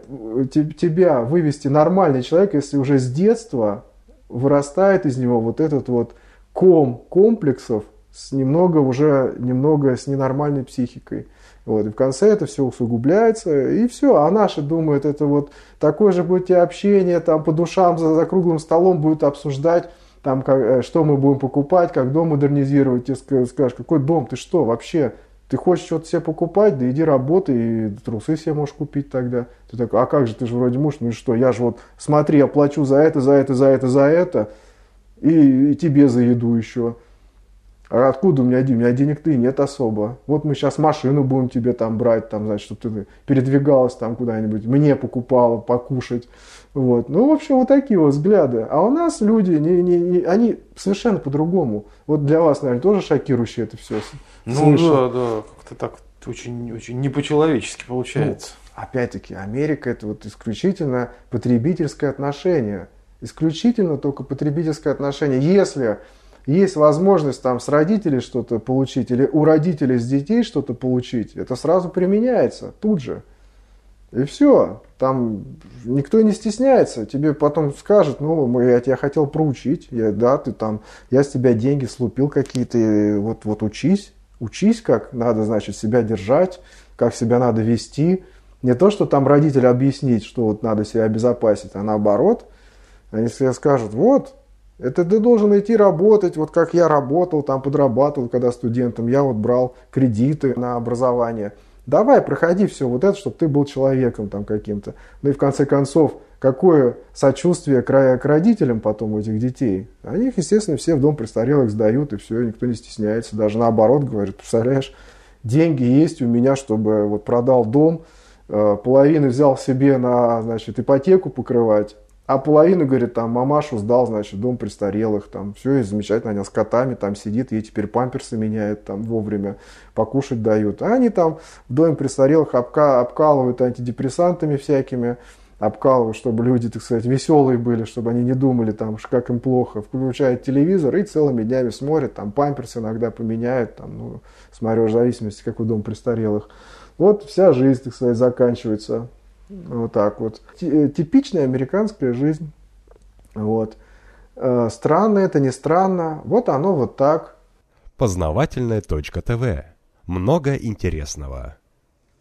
тебя вывести нормальный человек, если уже с детства вырастает из него вот этот вот ком комплексов с немного уже, немного с ненормальной психикой. Вот, и в конце это все усугубляется, и все. А наши думают, это вот такое же будет общение, там по душам за, за круглым столом будут обсуждать, там, как, э, что мы будем покупать, как дом модернизировать. Тебе скажешь, какой дом, ты что, вообще, ты хочешь что-то себе покупать, да иди работай, и трусы себе можешь купить тогда. Ты такой, а как же, ты же вроде муж, ну и что, я же вот, смотри, я плачу за это, за это, за это, за это, и, и тебе за еду еще. А откуда у меня деньги? У меня денег-то и нет особо. Вот мы сейчас машину будем тебе там брать, там, значит, чтобы ты передвигалась там куда-нибудь, мне покупала покушать. Вот. Ну, в общем, вот такие вот взгляды. А у нас люди, не, не, не, они совершенно по-другому. Вот для вас, наверное, тоже шокирующе это все. Ну слышать. да, да, как-то так очень, очень не по-человечески получается. Ну, опять-таки, Америка это вот исключительно потребительское отношение. Исключительно только потребительское отношение. Если есть возможность там с родителей что-то получить или у родителей с детей что-то получить, это сразу применяется тут же. И все. Там никто не стесняется. Тебе потом скажут, ну, я тебя хотел проучить. Я, да, ты там, я с тебя деньги слупил какие-то, вот, вот учись. Учись, как надо, значит, себя держать, как себя надо вести. Не то, что там родители объяснить, что вот надо себя обезопасить, а наоборот. Они себе скажут, вот, это ты должен идти работать, вот как я работал, там подрабатывал, когда студентом. Я вот брал кредиты на образование – Давай, проходи все вот это, чтобы ты был человеком там каким-то. Ну и в конце концов, какое сочувствие к, родителям потом у этих детей. Они их, естественно, все в дом престарелых сдают, и все, никто не стесняется. Даже наоборот говорит, представляешь, деньги есть у меня, чтобы вот продал дом, э, половину взял себе на, значит, ипотеку покрывать, а половину, говорит, там, мамашу сдал, значит, дом престарелых, там, все, и замечательно, она с котами там сидит, ей теперь памперсы меняет, там, вовремя, покушать дают. А они там в доме престарелых обка, обкалывают антидепрессантами всякими, обкалываю, чтобы люди, так сказать, веселые были, чтобы они не думали, там, как им плохо. Включают телевизор и целыми днями смотрят, там, памперс иногда поменяют, там, ну, смотрю, в зависимости, у дом престарелых. Вот вся жизнь, так сказать, заканчивается вот так вот. Э, типичная американская жизнь. Вот. Э, странно это, не странно. Вот оно вот так. Познавательная точка ТВ. Много интересного.